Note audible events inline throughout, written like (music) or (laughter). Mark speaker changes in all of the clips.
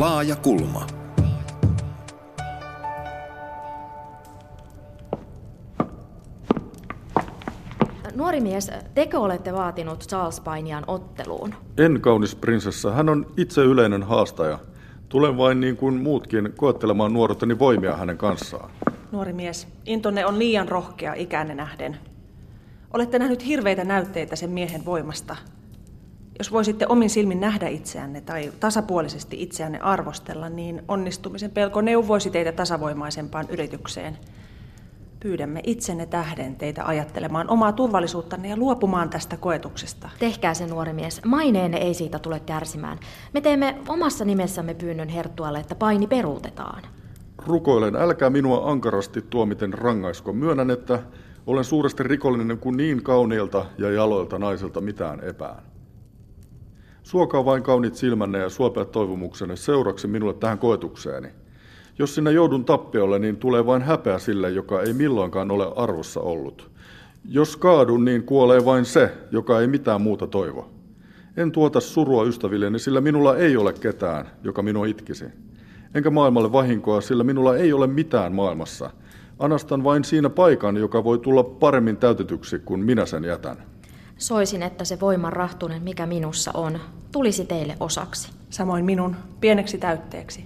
Speaker 1: Laaja kulma.
Speaker 2: Nuori mies, tekö olette vaatinut Charles Painian otteluun?
Speaker 3: En kaunis prinsessa, hän on itse yleinen haastaja. Tulen vain niin kuin muutkin koettelemaan nuoruuteni voimia hänen kanssaan.
Speaker 4: Nuori mies, intonne on liian rohkea ikänne nähden. Olette nähnyt hirveitä näytteitä sen miehen voimasta. Jos voisitte omin silmin nähdä itseänne tai tasapuolisesti itseänne arvostella, niin onnistumisen pelko neuvoisi teitä tasavoimaisempaan yritykseen. Pyydämme itsenne tähden teitä ajattelemaan omaa turvallisuuttanne ja luopumaan tästä koetuksesta.
Speaker 2: Tehkää se nuori mies. Maineenne ei siitä tule kärsimään. Me teemme omassa nimessämme pyynnön Herttualle, että paini peruutetaan.
Speaker 3: Rukoilen, älkää minua ankarasti tuomiten rangaisko. Myönnän, että olen suuresti rikollinen, kun niin kauneilta ja jaloilta naiselta mitään epään. Suokaa vain kaunit silmänne ja suopeat toivomuksenne seuraksi minulle tähän koetukseeni. Jos sinä joudun tappiolle, niin tulee vain häpeä sille, joka ei milloinkaan ole arvossa ollut. Jos kaadun, niin kuolee vain se, joka ei mitään muuta toivo. En tuota surua ystävilleni, sillä minulla ei ole ketään, joka minua itkisi. Enkä maailmalle vahinkoa, sillä minulla ei ole mitään maailmassa. Anastan vain siinä paikan, joka voi tulla paremmin täytetyksi, kun minä sen jätän.
Speaker 2: Soisin, että se voiman rahtunen, mikä minussa on, tulisi teille osaksi.
Speaker 4: Samoin minun pieneksi täytteeksi.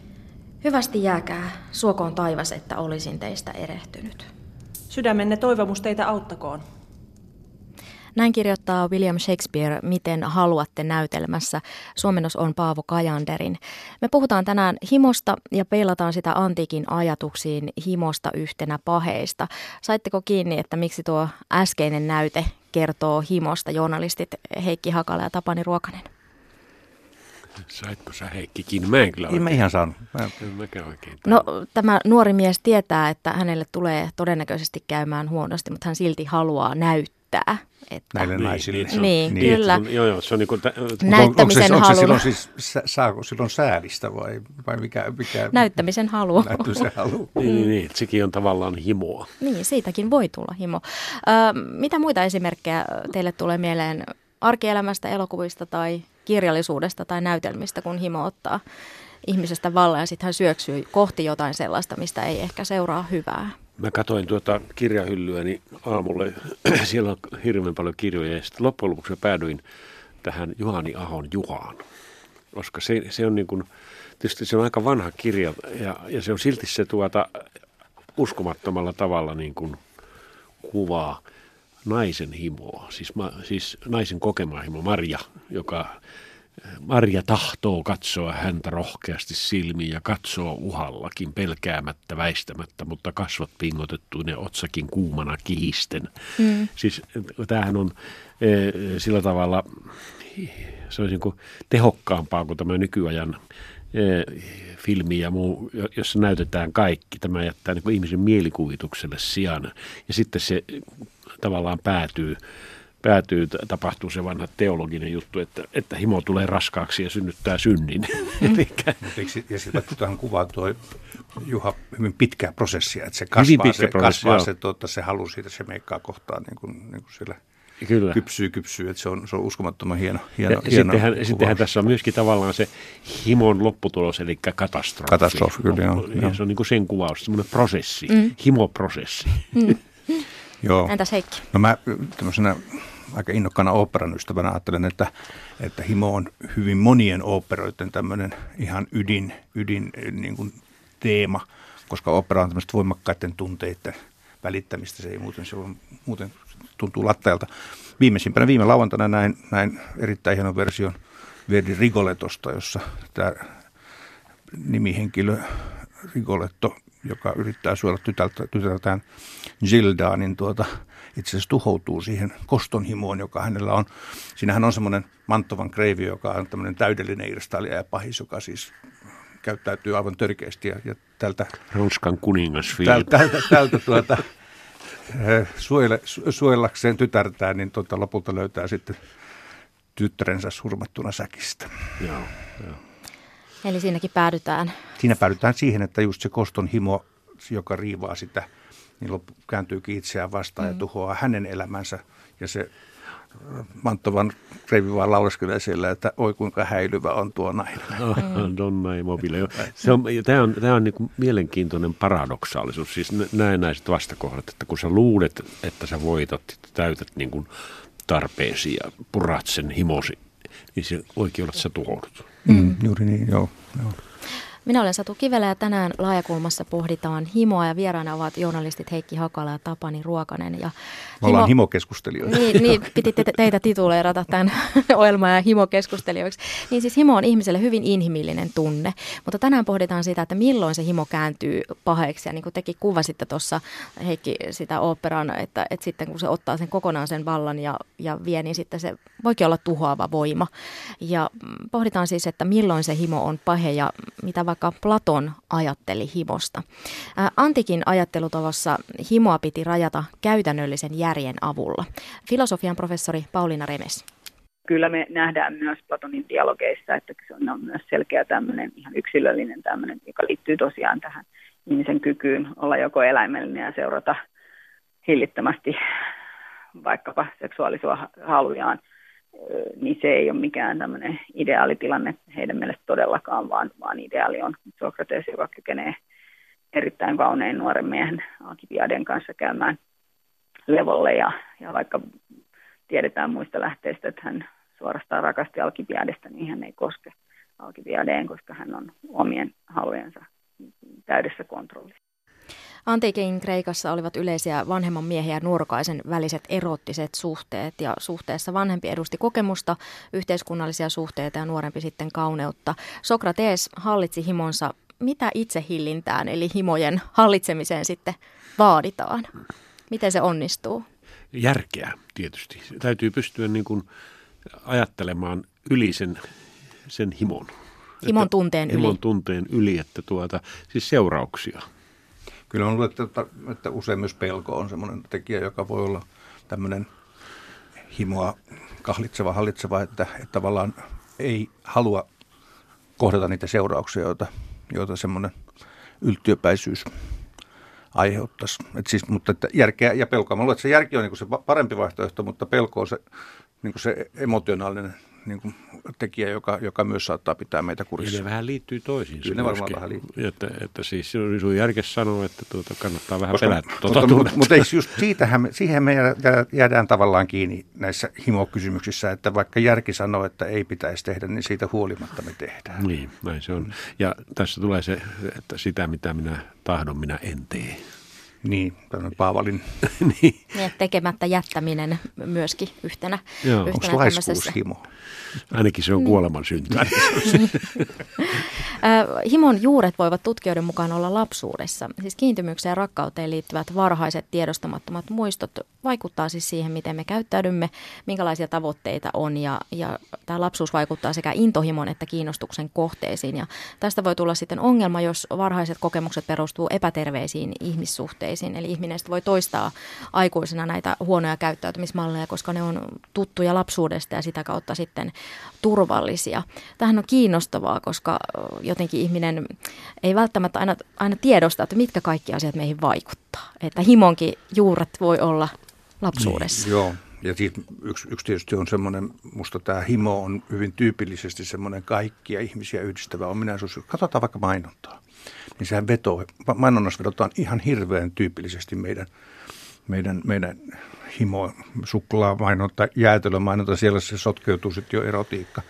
Speaker 2: Hyvästi jääkää, suokoon taivas, että olisin teistä erehtynyt.
Speaker 4: Sydämenne toivomus teitä auttakoon.
Speaker 2: Näin kirjoittaa William Shakespeare Miten haluatte näytelmässä. Suomennos on Paavo Kajanderin. Me puhutaan tänään himosta ja peilataan sitä antiikin ajatuksiin himosta yhtenä paheista. Saitteko kiinni, että miksi tuo äskeinen näyte kertoo himosta journalistit Heikki Hakala ja Tapani Ruokanen?
Speaker 5: Saitko sä Heikkikin? Mä en kyllä
Speaker 6: Ei mä ihan saanut. Mä...
Speaker 5: En oikein
Speaker 2: No tämä nuori mies tietää, että hänelle tulee todennäköisesti käymään huonosti, mutta hän silti haluaa näyttää. Että...
Speaker 6: Näille naisille.
Speaker 2: Niin, niin, niin kyllä.
Speaker 5: On, joo, joo, se on niin kuin... Tä,
Speaker 2: Näyttämisen
Speaker 6: onko, onko se,
Speaker 2: halu.
Speaker 6: onko se silloin siis, saako silloin säälistä vai, vai mikä, mikä?
Speaker 2: Näyttämisen halu.
Speaker 6: Näyttämisen halu. (laughs)
Speaker 5: niin, niin, niin, sekin on tavallaan himoa.
Speaker 2: Niin, siitäkin voi tulla himo. Ö, mitä muita esimerkkejä teille tulee mieleen arkielämästä, elokuvista tai kirjallisuudesta tai näytelmistä, kun himo ottaa ihmisestä vallan ja sitten hän syöksyy kohti jotain sellaista, mistä ei ehkä seuraa hyvää.
Speaker 5: Mä katsoin tuota kirjahyllyäni aamulle. (clears throat) Siellä on hirveän paljon kirjoja ja sitten loppujen lopuksi mä päädyin tähän Juhani Ahon Juhaan. Koska se, se on niin kuin, tietysti se on aika vanha kirja ja, ja se on silti se tuota uskomattomalla tavalla niin kuin kuvaa naisen himoa, siis, ma, siis naisen kokema himo, Marja, joka Marja tahtoo katsoa häntä rohkeasti silmiin ja katsoo uhallakin pelkäämättä, väistämättä, mutta kasvot pingotettuin ja otsakin kuumana kihisten. Mm. Siis tämähän on e, sillä tavalla, se olisi niin tehokkaampaa kuin tämä nykyajan e, filmi ja muu, jossa näytetään kaikki. Tämä jättää niin ihmisen mielikuvitukselle sijaan ja sitten se tavallaan päätyy päätyy, tapahtuu se vanha teologinen juttu, että, että himo tulee raskaaksi ja synnyttää synnin.
Speaker 6: Mm. (laughs) ja sitten tuohon kuvaa tuo Juha hyvin pitkää prosessia, että se kasvaa, se, prosessi, kasvaa se, tuota, se halu siitä, se meikkaa kohtaan niin kuin, niin kuin sillä Kyllä. kypsyy, kypsyy, että se on, se on uskomattoman hieno, hieno,
Speaker 5: ja
Speaker 6: hieno
Speaker 5: sittenhän, sittenhän tässä on myöskin tavallaan se himon lopputulos, eli katastrofi.
Speaker 6: Katastrofi, kyllä, joo.
Speaker 5: Ja se on niin kuin sen kuvaus, semmoinen prosessi, mm. himoprosessi. Mm.
Speaker 2: Joo. Entäs Heikki?
Speaker 6: No mä tämmöisenä aika innokkaana oopperan ystävänä ajattelen, että, että Himo on hyvin monien oopperoiden tämmöinen ihan ydin, ydin niin kuin teema, koska opera on tämmöistä voimakkaiden tunteiden välittämistä, se ei muuten, se on, muuten tuntuu lattajalta. Viimeisimpänä viime lauantaina näin, näin erittäin hienon version Verdi Rigoletosta, jossa tämä nimihenkilö Rigoletto, joka yrittää suojella tytältä, tytältään Gildaa, niin tuota, itse asiassa tuhoutuu siihen kostonhimoon, joka hänellä on. Siinähän on semmoinen Mantovan kreivi, joka on tämmöinen täydellinen irstailija ja pahis, joka siis käyttäytyy aivan törkeästi. Ja, ja tältä,
Speaker 5: Ranskan kuningas
Speaker 6: Tältä, tältä, tältä tuota, eh, suojele, suojellakseen tytärtään, niin tuota, lopulta löytää sitten tyttärensä surmattuna säkistä.
Speaker 5: Joo, joo.
Speaker 2: Eli siinäkin päädytään.
Speaker 6: Siinä päädytään siihen, että just se koston himo, joka riivaa sitä, niin loppu, kääntyykin itseään vastaan mm. ja tuhoaa hänen elämänsä. Ja se Manttovan Kreivi vaan laureskelee siellä, että oi kuinka häilyvä on tuo nainen. (laughs)
Speaker 5: Mm. Donna Immobile. Se on, tämä on, tämä on niin kuin mielenkiintoinen paradoksaalisuus, siis näennäiset vastakohdat, että kun sä luulet, että sä voitat, että täytät niin kuin tarpeesi ja purat sen himosi, niin se oikein olla, että sä tuhoudut.
Speaker 6: Mm, juuri niin, joo. joo.
Speaker 2: Minä olen Satu Kivelä ja tänään Laajakulmassa pohditaan himoa ja vieraana ovat journalistit Heikki Hakala ja Tapani Ruokanen. Ja
Speaker 6: Me ollaan himokeskustelijoita.
Speaker 2: Niin, niin piti te, teitä tituleerata tämän (laughs) ohjelman ja himokeskustelijoiksi. Niin siis himo on ihmiselle hyvin inhimillinen tunne, mutta tänään pohditaan sitä, että milloin se himo kääntyy paheksi. Ja niin kuin tekin kuvasitte tuossa Heikki sitä operan, että, että sitten kun se ottaa sen kokonaan sen vallan ja, ja vie, niin sitten se voikin olla tuhoava voima. Ja pohditaan siis, että milloin se himo on pahe ja mitä vaikka Platon ajatteli himosta. Antikin ajattelutavassa himoa piti rajata käytännöllisen järjen avulla. Filosofian professori Pauliina Remes.
Speaker 1: Kyllä me nähdään myös Platonin dialogeissa, että se on myös selkeä tämmöinen ihan yksilöllinen tämmöinen, joka liittyy tosiaan tähän ihmisen kykyyn olla joko eläimellinen ja seurata hillittömästi vaikkapa seksuaalisuutta halujaan – niin se ei ole mikään tämmöinen ideaalitilanne heidän mielestä todellakaan, vaan, vaan ideaali on Sokrates, joka kykenee erittäin kaunein nuoren miehen Alkibiaden kanssa käymään levolle ja, ja vaikka tiedetään muista lähteistä, että hän suorastaan rakasti Alkibiadesta, niin hän ei koske Alkibiadeen, koska hän on omien halujensa täydessä kontrollissa.
Speaker 2: Antiikin Kreikassa olivat yleisiä vanhemman miehen ja nuorukaisen väliset erottiset suhteet ja suhteessa vanhempi edusti kokemusta, yhteiskunnallisia suhteita ja nuorempi sitten kauneutta. Sokrates hallitsi himonsa. Mitä hillintään eli himojen hallitsemiseen sitten vaaditaan? Miten se onnistuu?
Speaker 5: Järkeä tietysti. Täytyy pystyä niin kuin ajattelemaan yli sen, sen himon.
Speaker 2: Himon tunteen
Speaker 5: yli. Himon tunteen yli, että tuota, siis seurauksia.
Speaker 6: Kyllä on luulen, että, että usein myös pelko on sellainen tekijä, joka voi olla tämmöinen himoa kahlitseva, hallitseva, että, että tavallaan ei halua kohdata niitä seurauksia, joita, joita semmoinen yltiöpäisyys aiheuttaisi. Et siis, mutta että järkeä ja pelkoa. Mä luulen, että se järki on niin se parempi vaihtoehto, mutta pelko on se, niin se emotionaalinen niin kuin tekijä, joka, joka myös saattaa pitää meitä kurissa.
Speaker 5: Ja ne vähän liittyy toisiinsa.
Speaker 6: Kyllä ne varmaan vähän liittyy.
Speaker 5: Että, että siis sun järkes sanoo, että tuota, kannattaa vähän
Speaker 6: Koska,
Speaker 5: pelätä.
Speaker 6: Tuota mutta, mutta, mutta eikö just siitähän me, siihen me jäädään tavallaan kiinni näissä himokysymyksissä, että vaikka järki sanoo, että ei pitäisi tehdä, niin siitä huolimatta me tehdään.
Speaker 5: Niin, näin se on. Ja tässä tulee se, että sitä mitä minä tahdon, minä en tee.
Speaker 6: Niin, tämmöinen Paavalin. (laughs)
Speaker 2: niin. Ja tekemättä jättäminen myöskin yhtenä.
Speaker 6: Joo. Yhtenä Onko laiskuushimo?
Speaker 5: Ainakin se on kuoleman synty. (laughs)
Speaker 2: Himon juuret voivat tutkijoiden mukaan olla lapsuudessa. Siis kiintymykseen ja rakkauteen liittyvät varhaiset tiedostamattomat muistot vaikuttaa siis siihen, miten me käyttäydymme, minkälaisia tavoitteita on ja, ja tämä lapsuus vaikuttaa sekä intohimon että kiinnostuksen kohteisiin. Ja tästä voi tulla sitten ongelma, jos varhaiset kokemukset perustuu epäterveisiin ihmissuhteisiin. Eli ihminen voi toistaa aikuisena näitä huonoja käyttäytymismalleja, koska ne on tuttuja lapsuudesta ja sitä kautta sitten turvallisia. Tähän on kiinnostavaa, koska jotenkin ihminen ei välttämättä aina, aina tiedosta, että mitkä kaikki asiat meihin vaikuttaa. Että himonkin juuret voi olla lapsuudessa.
Speaker 6: Niin, joo, ja siis yksi, yksi tietysti on semmoinen, musta tämä himo on hyvin tyypillisesti semmoinen kaikkia ihmisiä yhdistävä ominaisuus. Katsotaan vaikka mainontaa, niin sehän vetoo, mainonnassa vedotaan ihan hirveän tyypillisesti meidän, meidän, meidän himo, suklaamainonta, jäätelömainonta, siellä se sotkeutuu sitten jo erotiikka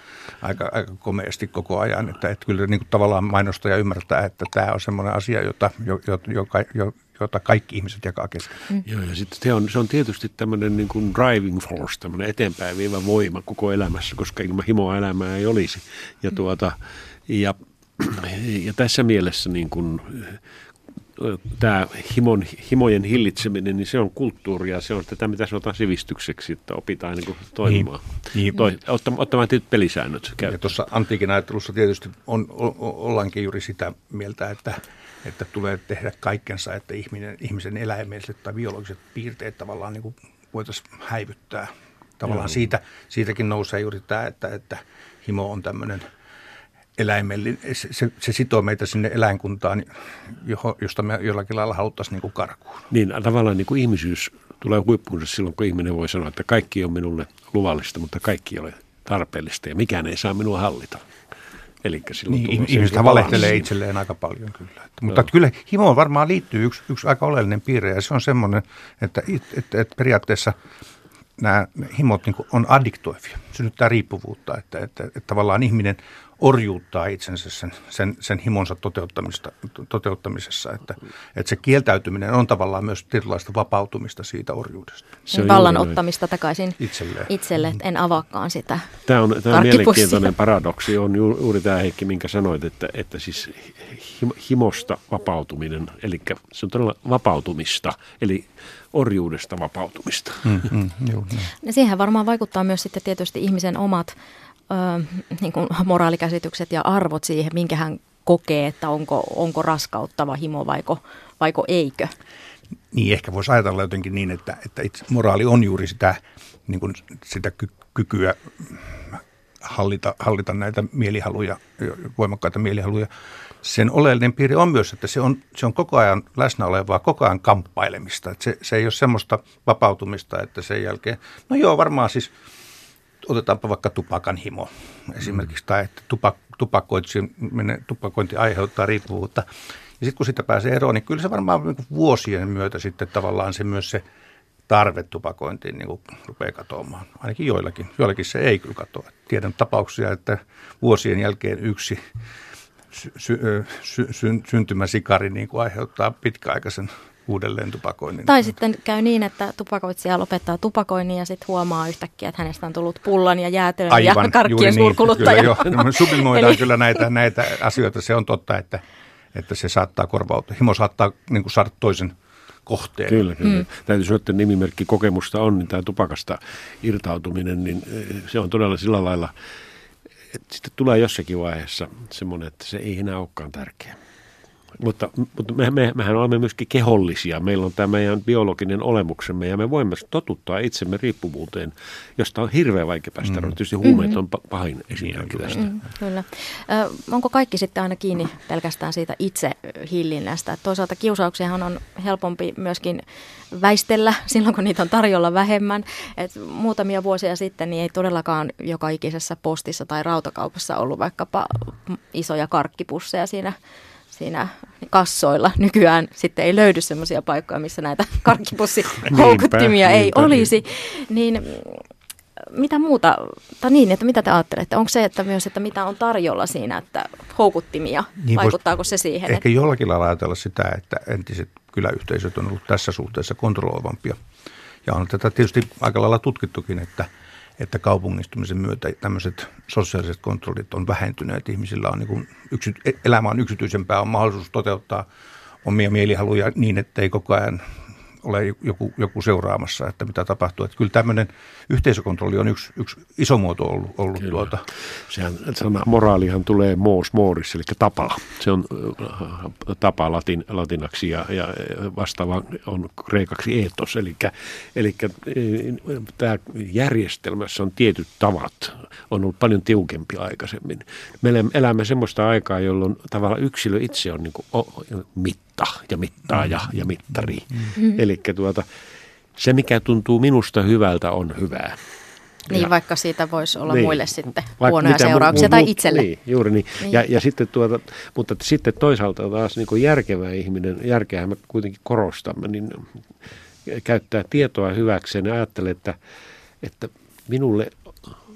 Speaker 6: aika, aika komeasti koko ajan. Että, että kyllä niin kuin tavallaan mainostaja ymmärtää, että tämä on semmoinen asia, jota, joka, jota kaikki ihmiset jakaa kesken.
Speaker 5: Mm. Joo, ja sitten se on, se on tietysti tämmöinen niin kuin driving force, tämmöinen eteenpäin viivä voima koko elämässä, koska ilman himoa elämää ei olisi. Ja, mm. tuota, ja, ja tässä mielessä niin kuin, tämä himon, himojen hillitseminen, niin se on kulttuuria, se on tätä, mitä sanotaan sivistykseksi, että opitaan niin kuin toimimaan, niin, niin. Toi, ottamaan, ottamaan tietyt pelisäännöt käyttöön.
Speaker 6: Ja tuossa antiikin ajattelussa tietysti on, o, ollaankin juuri sitä mieltä, että, että tulee tehdä kaikkensa, että ihminen, ihmisen eläimelliset tai biologiset piirteet tavallaan niin kuin voitaisiin häivyttää. Tavallaan siitä, siitäkin nousee juuri tämä, että, että himo on tämmöinen – eläimellinen, se, se, sitoo meitä sinne eläinkuntaan, joho, josta me jollakin lailla haluttaisiin niin karkuun.
Speaker 5: Niin, tavallaan niin kuin ihmisyys tulee huippuunsa silloin, kun ihminen voi sanoa, että kaikki on minulle luvallista, mutta kaikki ei ole tarpeellista ja mikään ei saa minua hallita.
Speaker 6: Eli niin, ihmiset valehtelee itselleen aika paljon kyllä. Että, mutta kyllä himoon varmaan liittyy yksi, yksi aika oleellinen piirre ja se on semmoinen, että, että, että, että periaatteessa nämä himot niin on addiktoivia, synnyttää riippuvuutta, että, että, että tavallaan ihminen – orjuuttaa itsensä sen, sen, sen himonsa toteuttamista, toteuttamisessa. Että, että se kieltäytyminen on tavallaan myös tietynlaista vapautumista siitä orjuudesta.
Speaker 2: Se on vallan ottamista takaisin itselle, itselle. Että en avaakaan sitä
Speaker 5: Tämä on, tämä on mielenkiintoinen paradoksi, on juuri tämä Heikki, minkä sanoit, että, että siis himosta vapautuminen, eli se on todella vapautumista, eli orjuudesta vapautumista. Mm, mm,
Speaker 2: joo, Ja siihen varmaan vaikuttaa myös sitten tietysti ihmisen omat ö, niin kuin moraalikäsitykset ja arvot siihen, minkä hän kokee, että onko, onko raskauttava himo vaiko, vaiko eikö.
Speaker 6: Niin, ehkä voisi ajatella jotenkin niin, että, että itse moraali on juuri sitä, niin kuin sitä ky- kykyä hallita, hallita näitä mielihaluja, voimakkaita mielihaluja. Sen oleellinen piiri on myös, että se on, se on koko ajan läsnä olevaa, koko ajan kamppailemista. Että se, se ei ole semmoista vapautumista, että sen jälkeen, no joo, varmaan siis – otetaanpa vaikka tupakan himo esimerkiksi, tai että tupak, tupakointi, aiheuttaa riippuvuutta. Ja sitten kun sitä pääsee eroon, niin kyllä se varmaan niin vuosien myötä sitten tavallaan se myös se tarve tupakointiin niin rupeaa katoamaan. Ainakin joillakin. Joillakin se ei kyllä katoa. Tiedän tapauksia, että vuosien jälkeen yksi sy- sy- sy- syntymäsikari niin kuin aiheuttaa pitkäaikaisen uudelleen tupakoinnin.
Speaker 2: Tai sitten käy niin, että tupakoitsija lopettaa tupakoinnin ja sitten huomaa yhtäkkiä, että hänestä on tullut pullan ja jäätöön Aivan, ja karkkien niin. suurkuluttaja.
Speaker 6: Kyllä, jo. No, sublimoidaan Eli... kyllä näitä, näitä asioita. Se on totta, että, että se saattaa korvautua. Himo saattaa niin kuin saada toisen kohteen.
Speaker 5: Kyllä, kyllä. Mm. Täytyy sanoa, että nimimerkki kokemusta on, niin tämä tupakasta irtautuminen, niin eh, se on todella sillä lailla, että sitten tulee jossakin vaiheessa semmoinen, että se ei enää olekaan tärkeä. Mutta, mutta me, me, mehän olemme myöskin kehollisia. Meillä on tämä meidän biologinen olemuksemme ja me voimme totuttaa itsemme riippuvuuteen, josta on hirveän vaikea päästä. Mm. Tietysti huumeet mm-hmm. on pahin esimerkki tästä. Mm,
Speaker 2: kyllä. Ö, onko kaikki sitten aina kiinni pelkästään siitä itse hillinnästä? Toisaalta kiusauksiahan on helpompi myöskin väistellä silloin, kun niitä on tarjolla vähemmän. Et muutamia vuosia sitten niin ei todellakaan joka ikisessä postissa tai rautakaupassa ollut vaikkapa isoja karkkipusseja siinä siinä kassoilla. Nykyään sitten ei löydy semmoisia paikkoja, missä näitä (laughs) karkkipussihoukuttimia ei niinpä, olisi. Niin mitä muuta, tai niin, että mitä te ajattelette? Onko se, että myös, että mitä on tarjolla siinä, että houkuttimia, niin vaikuttaako se siihen?
Speaker 6: Ehkä että... jollakin lailla ajatella sitä, että entiset kyläyhteisöt on ollut tässä suhteessa kontrolloivampia. Ja on tätä tietysti aika lailla tutkittukin, että – että kaupungistumisen myötä tämmöiset sosiaaliset kontrollit on vähentyneet. Ihmisillä on niin kuin yksity, elämä on yksityisempää, on mahdollisuus toteuttaa omia mielihaluja niin, että ei koko ajan ole joku, joku seuraamassa, että mitä tapahtuu. Että kyllä tämmöinen yhteisökontrolli on yksi, yksi iso muoto ollut. ollut kyllä. tuota.
Speaker 5: Sehän, sana moraalihan tulee mos moris, eli tapa. Se on äh, tapa latin, latinaksi ja, ja vastaava on kreikaksi eetos. Eli, eli äh, tämä järjestelmässä on tietyt tavat. On ollut paljon tiukempi aikaisemmin. Me elämme semmoista aikaa, jolloin tavallaan yksilö itse on niin kuin mitta ja mittaa ja, ja mittari. Mm-hmm. Eli tuota, se, mikä tuntuu minusta hyvältä, on hyvää.
Speaker 2: Niin, ja, vaikka siitä voisi olla niin, muille sitten huonoja seurauksia mu, mu, tai itselle.
Speaker 5: Niin, juuri niin. niin. Ja, ja sitten tuota, mutta sitten toisaalta taas niin kuin järkevä ihminen, järkeä me kuitenkin korostamme, niin käyttää tietoa hyväkseen ja ajattelee, että, että minulle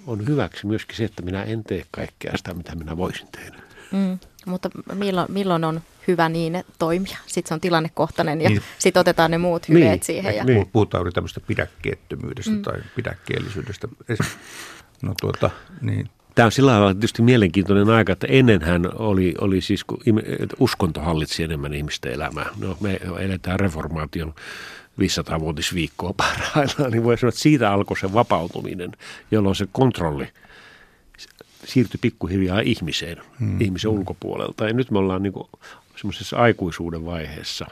Speaker 5: on hyväksi myöskin se, että minä en tee kaikkea sitä, mitä minä voisin tehdä.
Speaker 2: Mm, mutta milloin, milloin on hyvä niin toimia. Sitten se on tilannekohtainen ja niin. sitten otetaan ne muut hyveet niin. siihen. Ja...
Speaker 6: Niin. Puhutaan juuri tämmöistä pidäkkeettömyydestä mm. tai pidäkkeellisyydestä. (laughs) No tuota, niin.
Speaker 5: Tämä on sillä tavalla tietysti mielenkiintoinen aika, että ennenhän oli, oli siis, kun uskonto hallitsi enemmän ihmisten elämää. No, me eletään reformaation 500-vuotisviikkoa (laughs) parhaillaan, niin voi sanoa, että siitä alkoi se vapautuminen, jolloin se kontrolli – siirtyi pikkuhiljaa ihmiseen, hmm. ihmisen ulkopuolelta. Ja nyt me ollaan niin semmoisessa aikuisuuden vaiheessa.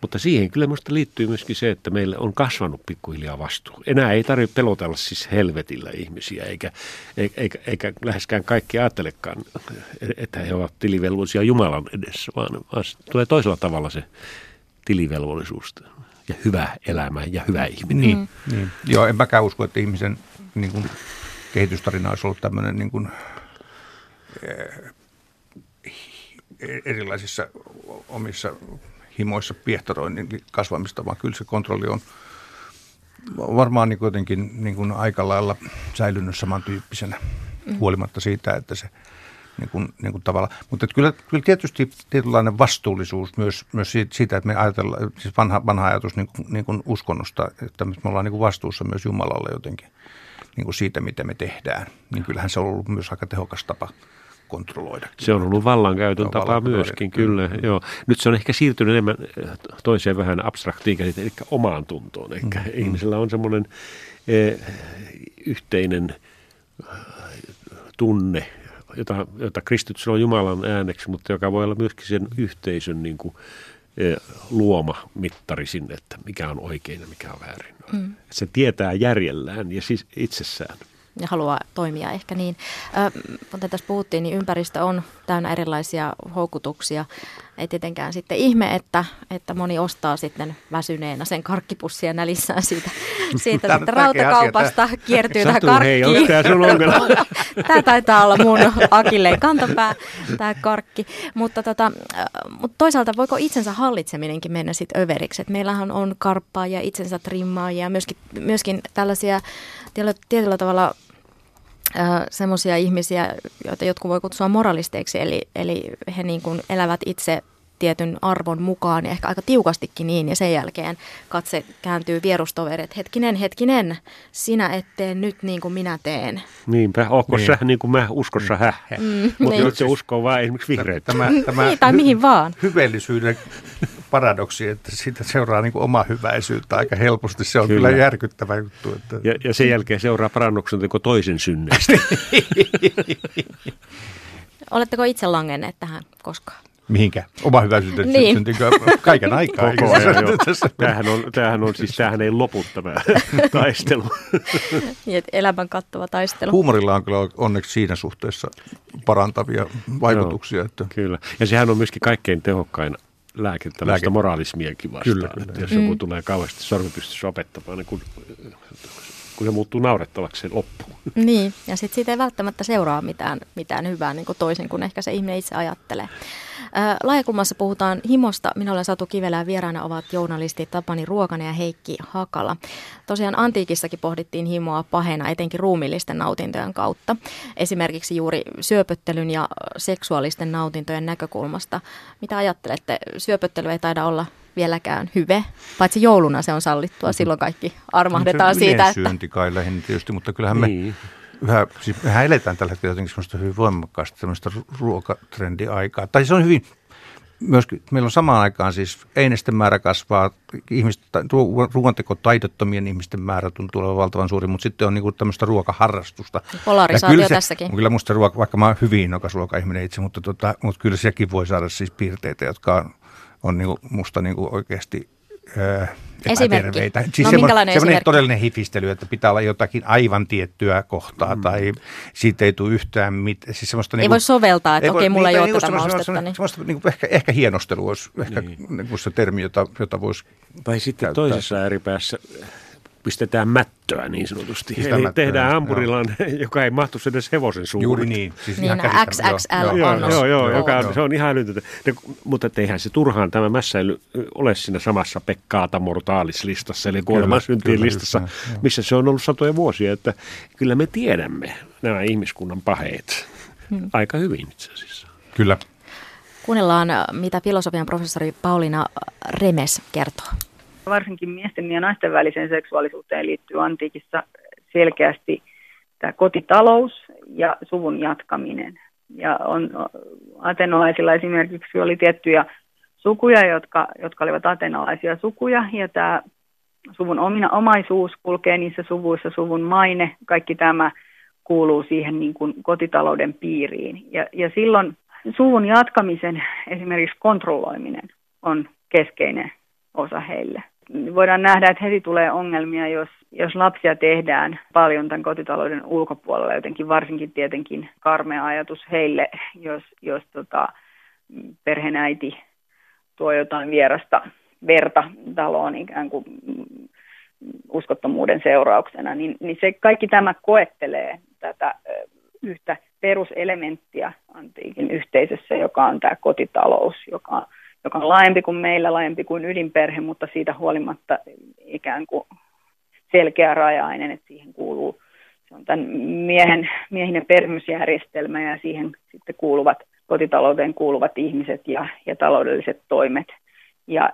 Speaker 5: Mutta siihen kyllä minusta liittyy myöskin se, että meille on kasvanut pikkuhiljaa vastuu. Enää ei tarvitse pelotella siis helvetillä ihmisiä, eikä, eikä, eikä läheskään kaikki ajattelekaan, että he ovat tilivelvollisia Jumalan edessä, vaan, vaan tulee toisella tavalla se tilivelvollisuus ja hyvä elämä ja hyvä ihminen.
Speaker 6: Niin, mm. niin. Joo, en mäkään usko, että ihmisen niin kuin, kehitystarina olisi ollut tämmöinen niin kuin, eh, erilaisissa omissa himoissa piehtoroinnin kasvamista, vaan kyllä se kontrolli on varmaan niin kuitenkin niin kuin aika lailla säilynyt samantyyppisenä, mm. huolimatta siitä, että se niin kuin, niin kuin tavalla. Mutta kyllä, kyllä tietysti tietynlainen vastuullisuus myös, myös siitä, että me ajatellaan, siis vanha, vanha ajatus niin kuin, niin kuin uskonnosta, että me ollaan niin kuin vastuussa myös Jumalalle jotenkin niin kuin siitä, mitä me tehdään. Niin kyllähän se on ollut myös aika tehokas tapa kontrolloida.
Speaker 5: Se on ollut vallankäytön tapa myöskin, kyllä. Mm. Joo. Nyt se on ehkä siirtynyt enemmän eh, toiseen vähän abstraktiin käsite, eli omaan tuntoon. Eli mm. ihmisellä on semmoinen eh, yhteinen eh, tunne, jota, jota kristityssä on Jumalan ääneksi, mutta joka voi olla myöskin sen yhteisön niin kuin, luoma mittari sinne, että mikä on oikein ja mikä on väärin. Mm. Se tietää järjellään ja siis itsessään
Speaker 2: ja haluaa toimia ehkä niin. kuten tässä puhuttiin, niin ympäristö on täynnä erilaisia houkutuksia. Ei tietenkään sitten ihme, että, että moni ostaa sitten väsyneenä sen karkkipussia ja nälissään siitä, siitä sitten rautakaupasta asia, kiertyy tähän karkkiin. Hei,
Speaker 5: tämä sun (laughs)
Speaker 2: tämä taitaa olla mun akilleen kantapää, tämä karkki. Mutta, tota, mutta toisaalta voiko itsensä hallitseminenkin mennä sitten överiksi? Et meillähän on karppaajia, itsensä trimmaajia, myöskin, myöskin tällaisia tietyllä tavalla semmoisia ihmisiä, joita jotkut voi kutsua moralisteiksi, eli, eli he niin kuin elävät itse tietyn arvon mukaan ja ehkä aika tiukastikin niin ja sen jälkeen katse kääntyy vierustoverit. Hetkinen, hetkinen, sinä et tee nyt niin kuin minä teen.
Speaker 5: Niinpä, onko niin. sä niin kuin mä, uskossa hä. Mm, Mutta niin. se uskoo vaan esimerkiksi vihreitä.
Speaker 2: Tämä, tämä niin, tai mihin vaan.
Speaker 6: Hyveellisyyden paradoksi, että siitä seuraa niin kuin oma hyväisyyttä aika helposti. Se on kyllä, kyllä järkyttävä juttu. Että...
Speaker 5: Ja, ja sen jälkeen seuraa parannuksen toisen synneistä.
Speaker 2: Oletteko itse langenneet tähän koskaan?
Speaker 6: Mihinkä? Oma hyväisyyteen niin. syntyykö kaiken aikaa?
Speaker 5: Koko ajan, joo. Tämähän, on, tämähän, on, siis, tämähän ei lopu tämä (laughs) taistelu.
Speaker 2: niin, elämän kattava taistelu.
Speaker 6: Huumorilla on kyllä onneksi siinä suhteessa parantavia vaikutuksia. Joo, että...
Speaker 5: Kyllä. Ja sehän on myöskin kaikkein tehokkain lääke tällaista Lääke. moraalismiakin vastaan. Kyllä, kyllä. Että jos mm. joku tulee kauheasti sormipystyssä opettamaan, niin kun, kun se muuttuu naurettavaksi, se loppuu. (laughs)
Speaker 2: Niin, ja sitten siitä ei välttämättä seuraa mitään, mitään hyvää niin kuin toisin kuin ehkä se ihminen itse ajattelee. Laajakulmassa puhutaan himosta. Minä olen Satu Kivelä vieraana ovat journalistit Tapani Ruokanen ja Heikki Hakala. Tosiaan antiikissakin pohdittiin himoa pahena etenkin ruumillisten nautintojen kautta. Esimerkiksi juuri syöpöttelyn ja seksuaalisten nautintojen näkökulmasta. Mitä ajattelette? Syöpöttely ei taida olla vieläkään hyve, paitsi jouluna se on sallittua. Mm-hmm. Silloin kaikki armahdetaan siitä.
Speaker 6: Että... syönti kai lähinnä tietysti, mutta kyllähän niin. me yhä, siis mehän eletään tällä hetkellä jotenkin semmoista hyvin voimakkaasta semmoista ruokatrendiaikaa. Tai se on hyvin, myöskin, meillä on samaan aikaan siis einesten määrä kasvaa, ihmiset, ruoantekotaidottomien ihmisten määrä tuntuu olevan valtavan suuri, mutta sitten on niinku tämmöistä ruokaharrastusta.
Speaker 2: Polarisaatio kyllä se, tässäkin.
Speaker 6: Kyllä musta ruoka, vaikka mä oon hyvin innokas ruokaihminen itse, mutta, tota, mutta kyllä sekin voi saada siis piirteitä, jotka on, on niinku, musta niinku oikeasti epäterveitä.
Speaker 2: Esimerkki. Siis no, semmoinen,
Speaker 6: semmoinen todellinen hifistely, että pitää olla jotakin aivan tiettyä kohtaa mm. tai siitä ei tule yhtään mitään. Siis
Speaker 2: ei niin kuin, voi soveltaa, että okei, mulla ei ole tätä
Speaker 6: maustetta. Semmoista, semmoista niin kuin ehkä, ehkä hienostelu olisi ehkä niin. Niin kuin se termi, jota, jota voisi
Speaker 5: Vai sitten käyttää. toisessa ääripäässä pistetään mättöä niin sanotusti. Sitä Eli mättöä, tehdään hampurilan, (laughs) joka ei mahtu edes hevosen suuhun.
Speaker 6: Juuri niin.
Speaker 2: Siis niin, ihan XXL joo,
Speaker 5: joo, joo, joo, joka on, se on ihan älytöntä. Mutta eihän se turhaan tämä mässäily ole siinä samassa Pekkaata mortaalis-listassa, eli kuoleman syntiin listassa, just, missä se on ollut satoja vuosia. Että kyllä me tiedämme nämä ihmiskunnan paheet hmm. aika hyvin itse asiassa.
Speaker 6: Kyllä.
Speaker 2: Kuunnellaan, mitä filosofian professori Pauliina Remes kertoo
Speaker 1: varsinkin miesten ja naisten väliseen seksuaalisuuteen liittyy antiikissa selkeästi tämä kotitalous ja suvun jatkaminen. Ja on, atenolaisilla esimerkiksi oli tiettyjä sukuja, jotka, jotka olivat atenalaisia sukuja, ja tämä suvun omina, omaisuus kulkee niissä suvuissa, suvun maine, kaikki tämä kuuluu siihen niin kuin kotitalouden piiriin. Ja, ja silloin suvun jatkamisen esimerkiksi kontrolloiminen on keskeinen osa heille voidaan nähdä, että heti tulee ongelmia, jos, jos lapsia tehdään paljon tämän kotitalouden ulkopuolella, jotenkin varsinkin tietenkin karmea ajatus heille, jos, jos tota, perheenäiti tuo jotain vierasta verta taloon ikään kuin uskottomuuden seurauksena, niin, niin se kaikki tämä koettelee tätä yhtä peruselementtiä antiikin yhteisössä, joka on tämä kotitalous, joka, joka on laajempi kuin meillä, laajempi kuin ydinperhe, mutta siitä huolimatta ikään kuin selkeä rajainen, että siihen kuuluu se on tämän miehen, miehinen permysjärjestelmä ja siihen sitten kuuluvat, kotitalouteen kuuluvat ihmiset ja, ja taloudelliset toimet. Ja,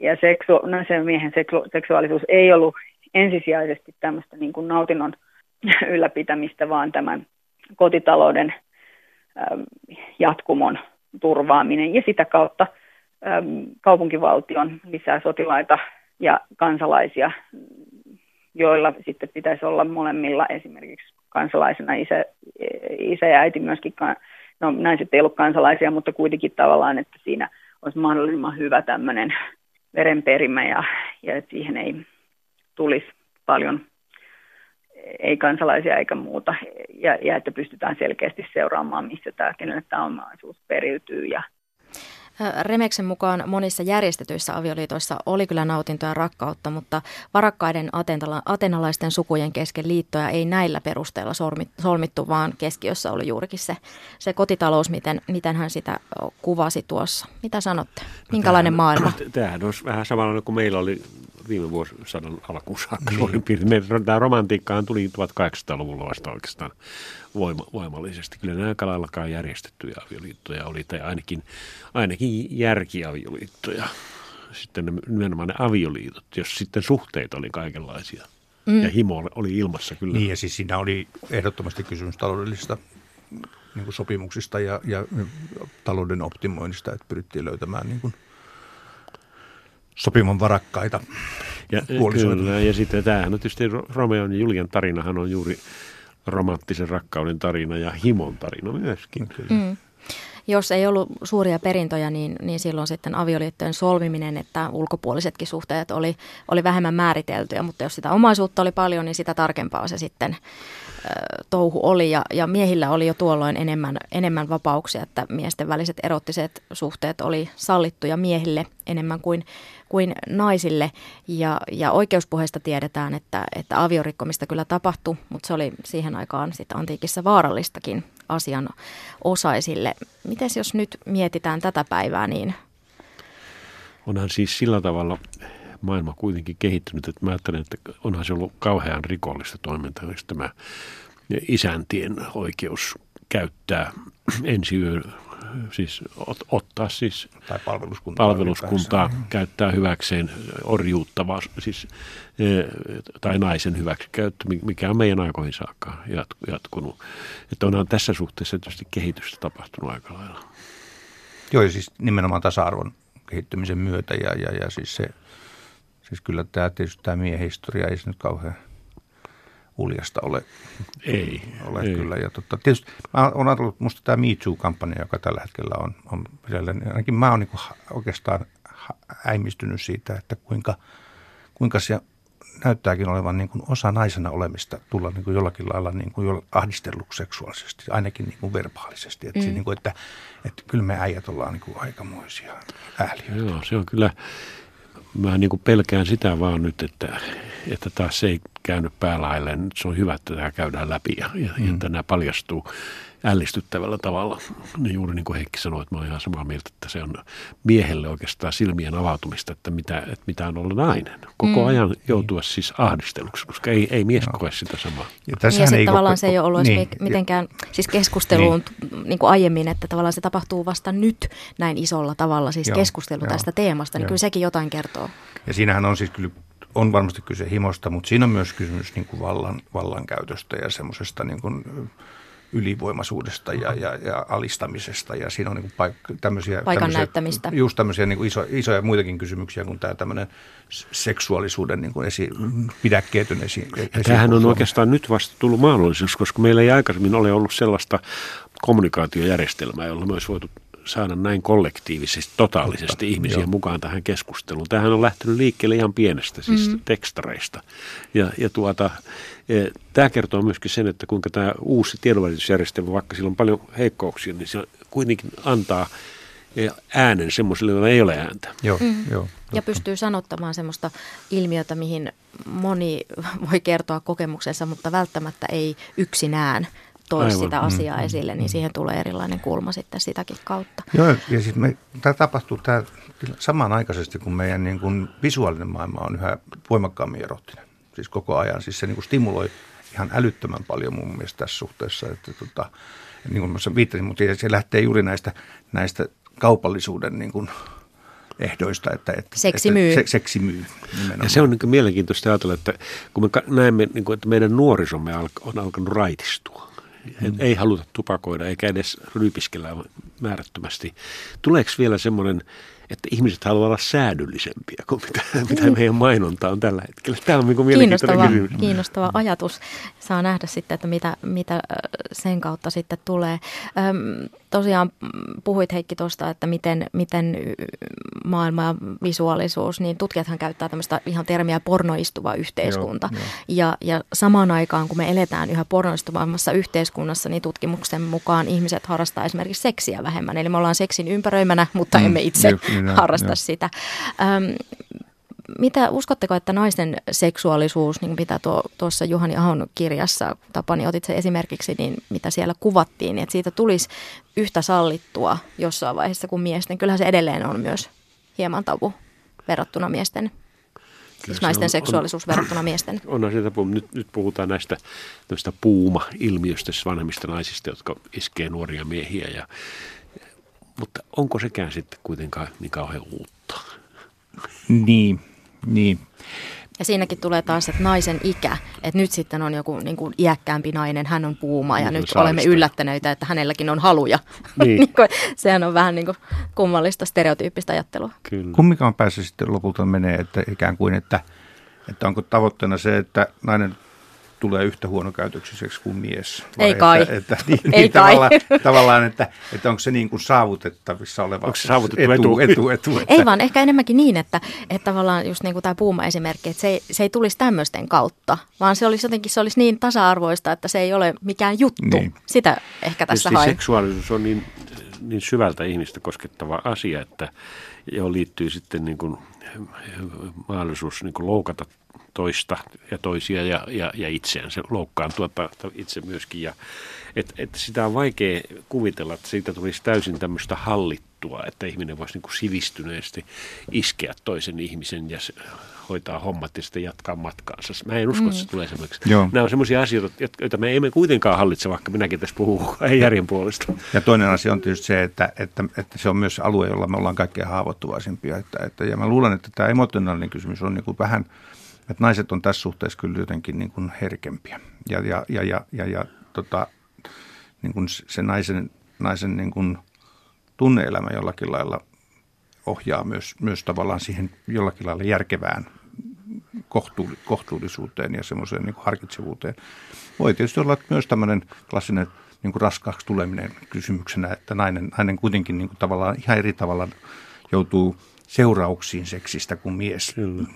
Speaker 1: ja seksu, no se miehen seksu, seksuaalisuus ei ollut ensisijaisesti tämmöistä niin kuin nautinnon ylläpitämistä, vaan tämän kotitalouden jatkumon turvaaminen ja sitä kautta kaupunkivaltion lisää sotilaita ja kansalaisia, joilla sitten pitäisi olla molemmilla. Esimerkiksi kansalaisena isä, isä ja äiti myöskin, no naiset ei ollut kansalaisia, mutta kuitenkin tavallaan, että siinä olisi mahdollisimman hyvä tämmöinen verenperimä ja, ja että siihen ei tulisi paljon ei-kansalaisia eikä muuta, ja, ja että pystytään selkeästi seuraamaan, missä tämä, kenelle tämä omaisuus periytyy ja
Speaker 2: Remeksen mukaan monissa järjestetyissä avioliitoissa oli kyllä nautintoa ja rakkautta, mutta varakkaiden atenalaisten sukujen kesken liittoja ei näillä perusteilla solmittu, vaan keskiössä oli juurikin se, se kotitalous, miten, miten hän sitä kuvasi tuossa. Mitä sanotte? No Minkälainen no, maailma? (clears throat)
Speaker 5: Tämähän olisi vähän samalla kuin meillä oli viime vuosisadan alkuun saakka niin. suurin piirtein. Tämä romantiikkaan tuli 1800-luvulla vasta oikeastaan voima, voimallisesti. Kyllä nämä aika laillakaan järjestettyjä avioliittoja oli, tai ainakin, ainakin järkiavioliittoja. Sitten ne, nimenomaan ne avioliitot, jos sitten suhteet oli kaikenlaisia. Mm. Ja himo oli ilmassa kyllä.
Speaker 6: Niin ja siis siinä oli ehdottomasti kysymys taloudellisista niin kuin sopimuksista ja, ja talouden optimoinnista, että pyrittiin löytämään niin kuin sopivan varakkaita
Speaker 5: ja, Kyllä, ja sitten tämähän on tietysti Romeon ja Julian tarinahan on juuri romanttisen rakkauden tarina ja himon tarina myöskin. Mm.
Speaker 2: Jos ei ollut suuria perintöjä, niin, niin silloin sitten avioliittojen solmiminen, että ulkopuolisetkin suhteet oli, oli vähemmän määriteltyjä, mutta jos sitä omaisuutta oli paljon, niin sitä tarkempaa se sitten touhu oli ja, ja miehillä oli jo tuolloin enemmän, enemmän vapauksia, että miesten väliset erottiset suhteet oli sallittuja miehille enemmän kuin, kuin naisille ja, ja oikeuspuheesta tiedetään, että, että aviorikkomista kyllä tapahtui, mutta se oli siihen aikaan sitten antiikissa vaarallistakin asian osaisille. Mites jos nyt mietitään tätä päivää, niin
Speaker 5: Onhan siis sillä tavalla maailma kuitenkin kehittynyt, että mä ajattelen, että onhan se ollut kauhean rikollista toimintaa, jos tämä isäntien oikeus käyttää ensi yö, siis ot, ottaa siis
Speaker 6: tai palveluskuntaa,
Speaker 5: palveluskuntaa käyttää hyväkseen orjuuttavaa, siis, e, tai naisen hyväksikäyttö, mikä on meidän aikoihin saakka jatkunut. Että onhan tässä suhteessa tietysti kehitystä tapahtunut aika lailla.
Speaker 6: Joo, ja siis nimenomaan tasa-arvon kehittymisen myötä ja, ja, ja siis se Siis kyllä tämä tietysti tämä miehistoria ei se nyt kauhean uljasta ole.
Speaker 5: Ei.
Speaker 6: Ole
Speaker 5: ei.
Speaker 6: kyllä. Ja totta, tietysti mä olen ajatellut, musta tämä Me Too-kampanja, joka tällä hetkellä on, on siellä, niin ainakin mä oon niin oikeastaan äimistynyt siitä, että kuinka, kuinka se näyttääkin olevan niin kuin osa naisena olemista tulla niin kuin jollakin lailla niin kuin ahdistelluksi seksuaalisesti, ainakin niin kuin verbaalisesti. Että, mm. niin kuin, että, että kyllä me äijät ollaan niin kuin aikamoisia ääliöitä.
Speaker 5: Joo, se on kyllä mä niin kuin pelkään sitä vaan nyt, että, että taas se ei käynyt päälailleen. Se on hyvä, että tämä käydään läpi ja, ja, mm. että nämä paljastuu ällistyttävällä tavalla. Niin juuri niin kuin Heikki sanoi, että mä olen ihan samaa mieltä, että se on miehelle oikeastaan silmien avautumista, että mitä, että mitä on olla nainen. Koko mm. ajan joutua siis ahdisteluksi, koska ei, ei mies no. koe sitä samaa.
Speaker 2: Ja, tässä ja ei tavallaan koko... se ei ole ollut niin. mitenkään siis keskusteluun niin. Niin kuin aiemmin, että tavallaan se tapahtuu vasta nyt näin isolla tavalla, siis joo, keskustelu joo, tästä teemasta, niin joo. kyllä sekin jotain kertoo.
Speaker 6: Ja siinähän on siis kyllä on varmasti kyse himosta, mutta siinä on myös kysymys niin kuin vallan, vallankäytöstä ja semmoisesta niin kuin ylivoimaisuudesta ja, ja, ja alistamisesta ja siinä on niin paik- tämmöisiä,
Speaker 2: Paikan tämmöisiä, näyttämistä.
Speaker 6: Just tämmöisiä niin kuin iso, isoja muitakin kysymyksiä kuin tämä tämmöinen seksuaalisuuden niin kuin esi, pidäkkeetön esi, esi
Speaker 5: Tämähän on oikeastaan nyt vasta tullut mahdollisuus, koska meillä ei aikaisemmin ole ollut sellaista kommunikaatiojärjestelmää, jolla me olisi voitu saada näin kollektiivisesti, totaalisesti Totta, ihmisiä joo. mukaan tähän keskusteluun. Tähän on lähtenyt liikkeelle ihan pienestä, siis mm-hmm. tekstareista. Ja, ja tuota, tämä kertoo myöskin sen, että kuinka tämä uusi tiedonvälitysjärjestelmä, vaikka sillä on paljon heikkouksia, niin se kuitenkin antaa äänen semmoiselle, jolla ei ole ääntä.
Speaker 6: Joo, mm. joo,
Speaker 2: ja pystyy sanottamaan semmoista ilmiötä, mihin moni (laughs) voi kertoa kokemuksensa, mutta välttämättä ei yksinään toi Aivan. sitä asiaa mm, esille, niin mm. siihen tulee erilainen kulma sitten sitäkin kautta.
Speaker 6: Joo, ja siis me, tämä tapahtuu tämä samanaikaisesti, kun meidän niin kuin visuaalinen maailma on yhä voimakkaammin erottinen. Siis koko ajan. Siis se niin kuin stimuloi ihan älyttömän paljon mun mielestä tässä suhteessa. Että tota, niin kuin mä viittasin, mutta se lähtee juuri näistä, näistä kaupallisuuden niin kuin ehdoista. Että, että,
Speaker 2: seksi myy.
Speaker 6: Että se, seksi myy
Speaker 5: nimenomaan. Ja se on niin mielenkiintoista ajatella, että kun me näemme, niin kuin, että meidän nuorisomme on alkanut raitistua. Mm. Ei haluta tupakoida eikä edes ryypiskellä määrättömästi. Tuleeko vielä semmoinen että ihmiset haluavat olla säädyllisempiä kuin mitä, (laughs) mitä meidän mainonta on tällä hetkellä. Tämä on niin
Speaker 2: kiinnostava, kiinnostava ajatus. Saa nähdä sitten, että mitä, mitä sen kautta sitten tulee. Öm, tosiaan puhuit Heikki tuosta, että miten, miten maailma ja visuaalisuus, niin tutkijathan käyttää tämmöistä ihan termiä pornoistuva yhteiskunta. Joo, jo. Ja, ja samaan aikaan, kun me eletään yhä pornoistuvammassa yhteiskunnassa, niin tutkimuksen mukaan ihmiset harrastaa esimerkiksi seksiä vähemmän. Eli me ollaan seksin ympäröimänä, mutta mm, emme itse niin, harrasta jo. sitä. Öm, mitä uskotteko, että naisten seksuaalisuus, niin mitä tuo, tuossa Juhani Ahon kirjassa, Tapani otit se esimerkiksi, niin mitä siellä kuvattiin, niin että siitä tulisi yhtä sallittua jossain vaiheessa kuin miesten. Kyllähän se edelleen on myös hieman tabu verrattuna miesten Siis naisten on, seksuaalisuus on, verrattuna miesten. (clears throat)
Speaker 5: On sitä, nyt, nyt puhutaan näistä puuma-ilmiöistä, siis vanhemmista naisista, jotka iskee nuoria miehiä. Ja, mutta onko sekään sitten kuitenkaan niin kauhean uutta?
Speaker 6: Niin, niin.
Speaker 2: Ja siinäkin tulee taas, että naisen ikä, että nyt sitten on joku niin kuin iäkkäämpi nainen, hän on puuma ja niin, nyt olemme yllättäneitä, että hänelläkin on haluja. (laughs) Niin. niin sehän on vähän niin kuin kummallista stereotyyppistä ajattelua.
Speaker 6: Kyllä. Kummikaan päässä sitten lopulta menee, että ikään kuin, että, että onko tavoitteena se, että nainen tulee yhtä huonokäytöksiseksi kuin mies.
Speaker 2: Vai Ei kai.
Speaker 6: Että, että, niin, Ei niin, kai. Tavallaan, tavallaan että, että onko se niin kuin saavutettavissa oleva onko se
Speaker 5: saavutettu etu, etu, etu,
Speaker 2: että... Ei vaan, ehkä enemmänkin niin, että, että tavallaan just niin kuin tämä Puuma-esimerkki, että se ei, se ei tulisi tämmöisten kautta, vaan se olisi jotenkin se olisi niin tasa-arvoista, että se ei ole mikään juttu. Niin. Sitä ehkä tässä haen.
Speaker 5: seksuaalisuus on niin, niin syvältä ihmistä koskettava asia, että johon liittyy sitten niin kuin mahdollisuus niin kuin loukata toista ja toisia ja, ja, ja itseään. Se loukkaantua itse myöskin. Ja, et, et sitä on vaikea kuvitella, että siitä tulisi täysin tämmöistä hallittua, että ihminen voisi niin kuin sivistyneesti iskeä toisen ihmisen ja hoitaa hommat ja sitten jatkaa matkaansa. Mä en usko, että se mm. tulee semmoiksi. Joo. Nämä on semmoisia asioita, joita me emme kuitenkaan hallitse, vaikka minäkin tässä puhun ei järjen puolesta.
Speaker 6: Ja toinen asia on tietysti se, että, että, että se on myös alue, jolla me ollaan kaikkein haavoittuvaisimpia. Että, että, ja mä luulen, että tämä emotionaalinen kysymys on niin kuin vähän – että naiset on tässä suhteessa kyllä jotenkin niin kuin herkempiä. Ja, ja, ja, ja, ja, ja tota, niin kuin se naisen, naisen niin kuin tunneelämä jollakin lailla ohjaa myös, myös tavallaan siihen jollakin lailla järkevään kohtuullisuuteen ja semmoiseen niin kuin harkitsevuuteen. Voi tietysti olla myös tämmöinen klassinen niin kuin raskaaksi tuleminen kysymyksenä, että nainen, nainen kuitenkin niin kuin tavallaan ihan eri tavalla joutuu seurauksiin seksistä kuin mies.
Speaker 5: Kyllä.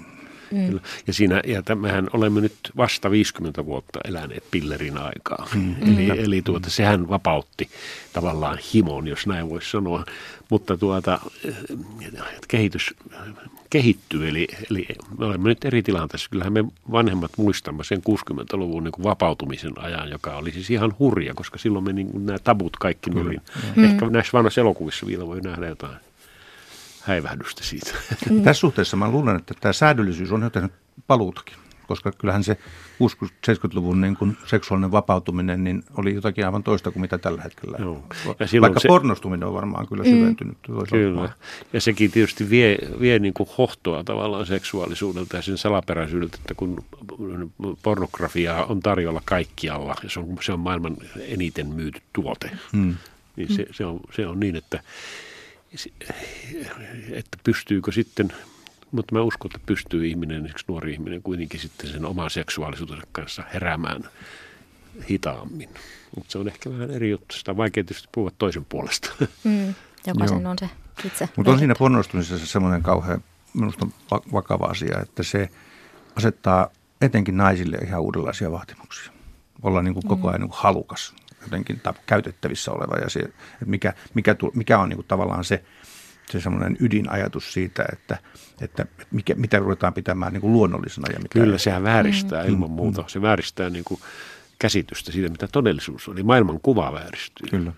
Speaker 5: Mm. Ja, siinä, ja tämähän olemme nyt vasta 50 vuotta eläneet pillerin aikaa. Mm. Eli, mm. eli tuota, sehän vapautti tavallaan himon, jos näin voisi sanoa. Mutta tuota, kehitys kehittyy, eli, eli me olemme nyt eri tilanteessa. Kyllähän me vanhemmat muistamme sen 60-luvun niin kuin vapautumisen ajan, joka oli siis ihan hurja, koska silloin me niin kuin, nämä tabut kaikki nurin. Mm. Ehkä näissä vanhoissa elokuvissa vielä voi nähdä jotain häivähdystä siitä. (laughs)
Speaker 6: Mm. Tässä suhteessa mä luulen, että tämä säädöllisyys on jo tehnyt paluutakin, koska kyllähän se 60-70-luvun niin kuin seksuaalinen vapautuminen niin oli jotakin aivan toista kuin mitä tällä hetkellä. Joo. Ja Vaikka se, pornostuminen on varmaan kyllä mm. syventynyt.
Speaker 5: Kyllä. Ja sekin tietysti vie, vie niin kuin hohtoa tavallaan seksuaalisuudelta ja sen salaperäisyydeltä, että kun pornografiaa on tarjolla kaikkialla ja se on, se on maailman eniten myyty tuote, mm. niin se, se, on, se on niin, että että pystyykö sitten, mutta mä uskon, että pystyy ihminen, esimerkiksi nuori ihminen kuitenkin sitten sen oman seksuaalisuutensa kanssa heräämään hitaammin. Mutta se on ehkä vähän eri juttu. Sitä on vaikea tietysti puhua toisen puolesta.
Speaker 2: Mm, jokaisen Joo. on se itse.
Speaker 6: Mutta on siinä pornostumisessa semmoinen kauhean minusta vakava asia, että se asettaa etenkin naisille ihan uudenlaisia vaatimuksia. Olla niin kuin koko mm. ajan niin kuin halukas jotenkin käytettävissä oleva ja se, että mikä, mikä, mikä on niin kuin tavallaan se, se semmoinen ydinajatus siitä, että, että mikä, mitä ruvetaan pitämään niin kuin luonnollisena. Ja mitä
Speaker 5: Kyllä, ei. sehän vääristää mm. ilman muuta. Se vääristää niin kuin käsitystä siitä, mitä todellisuus on. Eli maailman kuva vääristyy.
Speaker 6: Kyllä.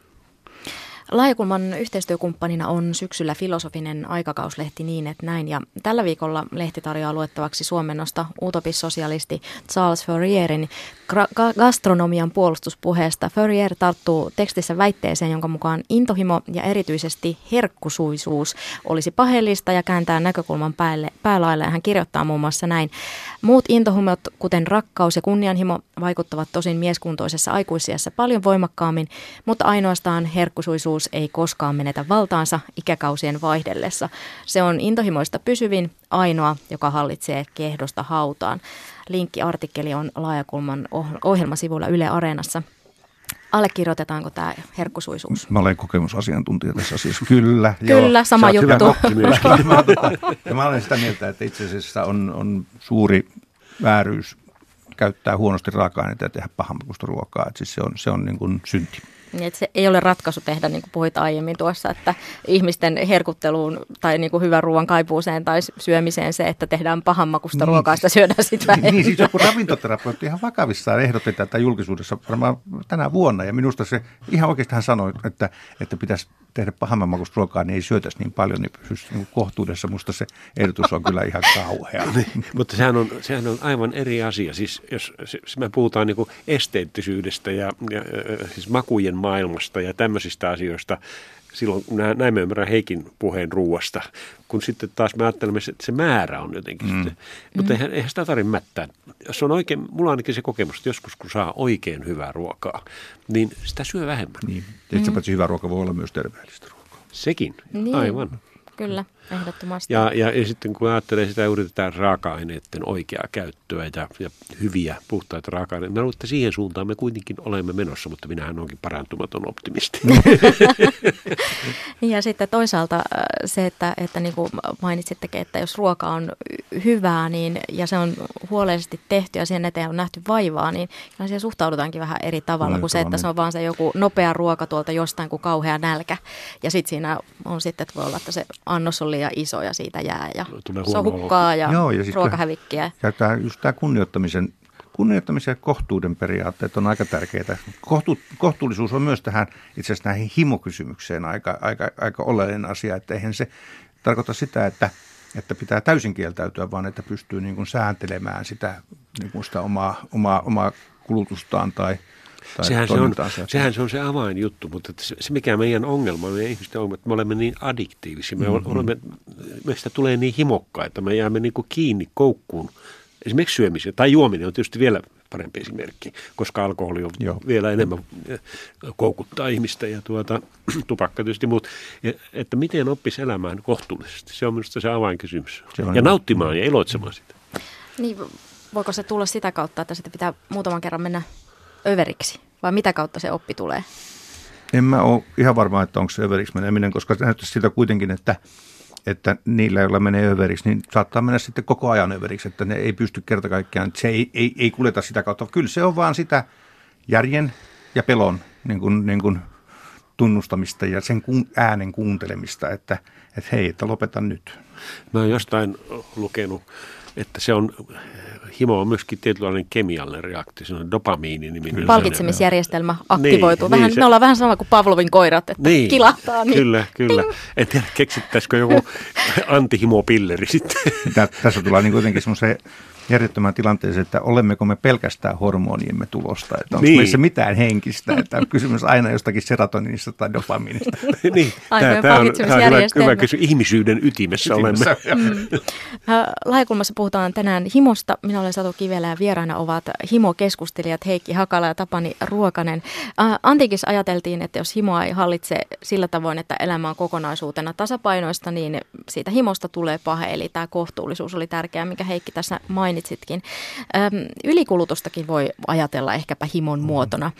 Speaker 2: Laajakulman yhteistyökumppanina on syksyllä filosofinen aikakauslehti niin, että näin. Ja tällä viikolla lehti tarjoaa luettavaksi suomennosta utopissosialisti Charles Fourierin gastronomian puolustuspuheesta. Fourier tarttuu tekstissä väitteeseen, jonka mukaan intohimo ja erityisesti herkkusuisuus olisi paheellista ja kääntää näkökulman päälle, päälaille. Hän kirjoittaa muun muassa näin. Muut intohimot, kuten rakkaus ja kunnianhimo, vaikuttavat tosin mieskuntoisessa aikuisiassa paljon voimakkaammin, mutta ainoastaan herkkusuisuus ei koskaan menetä valtaansa ikäkausien vaihdellessa. Se on intohimoista pysyvin, ainoa, joka hallitsee kehdosta hautaan. Linkki-artikkeli on Laajakulman ohjelmasivuilla Yle Areenassa. Allekirjoitetaanko tämä herkkusuisuus?
Speaker 6: Mä olen kokemusasiantuntija tässä asiassa. Kyllä.
Speaker 2: Kyllä, joo. sama juttu.
Speaker 6: mä, ja mä olen sitä mieltä, että itse asiassa on, on suuri vääryys käyttää huonosti raaka-aineita ja tehdä pahanmakuista ruokaa. Että siis se on, se on niin kuin synti.
Speaker 2: Niin, että se ei ole ratkaisu tehdä, niin kuin puhuit aiemmin tuossa, että ihmisten herkutteluun tai niin kuin hyvän ruoan kaipuuseen tai syömiseen se, että tehdään pahanmakusta niin, ruokaa, sitä syödään sitten vähemmän.
Speaker 6: Niin, siis joku ravintoterapeutti ihan vakavissaan ehdotti tätä julkisuudessa varmaan tänä vuonna. Ja minusta se ihan oikeasti hän sanoi, että, että pitäisi tehdä pahammanmakuista ruokaa, niin ei syötäisi niin paljon, niin pysyisi niin kohtuudessa. Musta se ehdotus on kyllä ihan kauhea. (laughs)
Speaker 5: niin, mutta sehän on, sehän on aivan eri asia. Siis jos siis me puhutaan niin esteettisyydestä ja, ja siis makujen maailmasta ja tämmöisistä asioista, silloin näin me ymmärrän Heikin puheen ruuasta, kun sitten taas me ajattelemme, että se määrä on jotenkin mm. sitten. Mutta eihän, eihän sitä tarvitse mättää. Jos on oikein, mulla on ainakin se kokemus, että joskus kun saa oikein hyvää ruokaa, niin sitä syö vähemmän.
Speaker 6: Niin. Mm. hyvä ruoka voi olla myös terveellistä ruokaa.
Speaker 5: Sekin, niin. aivan.
Speaker 2: Kyllä, ehdottomasti.
Speaker 5: Ja, ja, ja sitten kun ajattelee sitä, yritetään raaka-aineiden oikeaa käyttöä ja, ja hyviä puhtaita raaka-aineita. Mä luulen, että siihen suuntaan me kuitenkin olemme menossa, mutta minähän onkin parantumaton optimisti. (laughs)
Speaker 2: ja sitten toisaalta äh, se, että, että niin kuin mainitsittekin, että jos ruoka on hyvää niin, ja se on huolellisesti tehty ja sen eteen on nähty vaivaa, niin siihen suhtaudutaankin vähän eri tavalla kuin se, että se on vaan se joku nopea ruoka tuolta jostain kuin kauhea nälkä. Ja sitten siinä on sitten, että voi olla, että se annos on liian iso ja siitä jää ja se on hukkaa ja, Joo, ja ruokahävikkiä.
Speaker 6: Ja tämä, just tämä kunnioittamisen, kunnioittamisen ja kohtuuden periaatteet on aika tärkeitä. Kohtu, kohtuullisuus on myös tähän itse asiassa näihin himokysymykseen aika, aika, aika oleellinen asia, että eihän se tarkoita sitä, että että pitää täysin kieltäytyä, vaan että pystyy niin kuin sääntelemään sitä, niin kuin sitä omaa, omaa, omaa kulutustaan tai –
Speaker 5: sehän se, on, sehän se on se avainjuttu, mutta se, se mikä meidän ongelma, meidän ihmisten ongelma, että me olemme niin addiktiivisia, me mm-hmm. olemme, meistä tulee niin himokkaita, me jäämme niin kuin kiinni koukkuun. Esimerkiksi syömisen tai juominen on tietysti vielä parempi esimerkki, koska alkoholi on Joo. vielä enemmän eh, koukuttaa ihmistä ja tuota, (clears throat) tupakka tietysti muut. Ja, että miten oppisi elämään kohtuullisesti, se on minusta se avainkysymys. Se on ja nauttimaan ja iloitsemaan sitä.
Speaker 2: Niin, voiko se tulla sitä kautta, että sitten pitää muutaman kerran mennä överiksi? Vai mitä kautta se oppi tulee?
Speaker 6: En mä ole ihan varma, että onko se överiksi meneminen, koska näyttää sitä kuitenkin, että, että niillä, joilla menee överiksi, niin saattaa mennä sitten koko ajan överiksi, että ne ei pysty kerta kaikkiaan, se ei, ei, ei kuljeta sitä kautta. Kyllä se on vaan sitä järjen ja pelon niin kuin, niin kuin tunnustamista ja sen äänen kuuntelemista, että, että hei, että lopeta nyt.
Speaker 5: Mä oon jostain lukenut, että se on himo on myöskin tietynlainen kemiallinen reaktio, se on dopamiini niminen.
Speaker 2: Palkitsemisjärjestelmä aktivoituu. Niin, vähän, niin se, me ollaan vähän sama kuin Pavlovin koirat, että niin, kilahtaa. Niin.
Speaker 5: Kyllä, (laughs) kyllä. En tiedä, keksittäisikö joku (laughs) antihimopilleri sitten.
Speaker 6: Tässä tulee niin kuitenkin semmoisen järjettömään tilanteeseen, että olemmeko me pelkästään hormoniemme tulosta, että onko niin. meissä mitään henkistä, että on kysymys aina jostakin serotoninista tai dopamiinista. (laughs)
Speaker 5: niin, tämä, tämä, on, tämä on hyvä, hyvä kysymys. Ihmisyyden ytimessä, ytimessä olemme. Mm.
Speaker 2: Laajakulmassa puhutaan tänään himosta. Minä olen Satu Kivelä ja vieraana ovat himokeskustelijat Heikki Hakala ja Tapani Ruokanen. Antiikissa ajateltiin, että jos himoa ei hallitse sillä tavoin, että elämä on kokonaisuutena tasapainoista, niin siitä himosta tulee pahe. Eli tämä kohtuullisuus oli tärkeää, mikä Heikki tässä mainitsi mainitsitkin. Ylikulutustakin voi ajatella ehkäpä himon mm-hmm. muotona.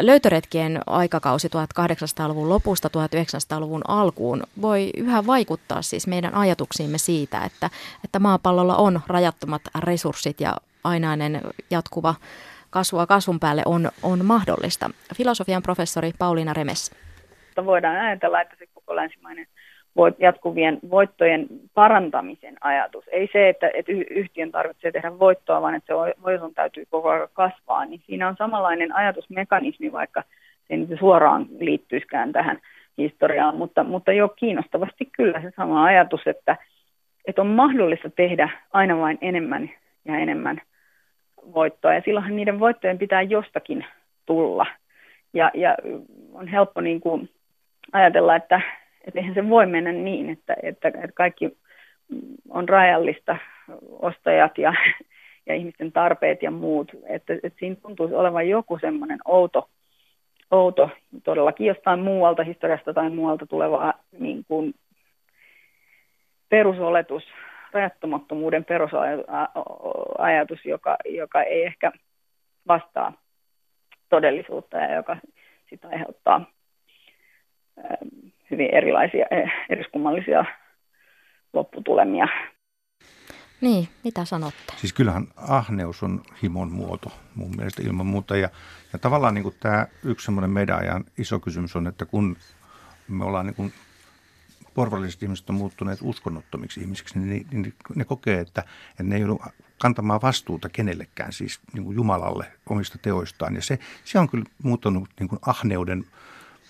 Speaker 2: Löytöretkien aikakausi 1800-luvun lopusta 1900-luvun alkuun voi yhä vaikuttaa siis meidän ajatuksiimme siitä, että, että maapallolla on rajattomat resurssit ja ainainen jatkuva kasvua kasvun päälle on, on mahdollista. Filosofian professori Pauliina Remes.
Speaker 1: Voidaan ajatella, että se koko länsimainen voit, jatkuvien voittojen parantamisen ajatus. Ei se, että, että yhtiön tarvitsee tehdä voittoa, vaan että se voiton täytyy koko ajan kasvaa. Niin siinä on samanlainen ajatusmekanismi, vaikka se ei suoraan liittyiskään tähän historiaan, mutta, mutta jo kiinnostavasti kyllä se sama ajatus, että, että on mahdollista tehdä aina vain enemmän ja enemmän voittoa, ja silloinhan niiden voittojen pitää jostakin tulla. Ja, ja on helppo niin kuin ajatella, että, että eihän se voi mennä niin, että, että, että kaikki on rajallista, ostajat ja, ja ihmisten tarpeet ja muut, että, että siinä tuntuisi olevan joku semmoinen outo, outo, todellakin jostain muualta historiasta tai muualta tuleva niin kuin perusoletus, rajattomattomuuden perusajatus, joka, joka ei ehkä vastaa todellisuutta ja joka sitä aiheuttaa hyvin erilaisia, eh, eriskummallisia lopputulemia.
Speaker 2: Niin, mitä sanotte?
Speaker 6: Siis kyllähän ahneus on himon muoto mun mielestä ilman muuta. Ja, ja tavallaan niin kuin tämä yksi semmoinen meidän ajan iso kysymys on, että kun me ollaan niin kuin porvalliset ihmiset on muuttuneet uskonnottomiksi ihmisiksi, niin ne, niin ne kokee, että, että ne ei joudu kantamaan vastuuta kenellekään, siis niin kuin Jumalalle omista teoistaan. Ja se, se on kyllä muuttunut niin kuin ahneuden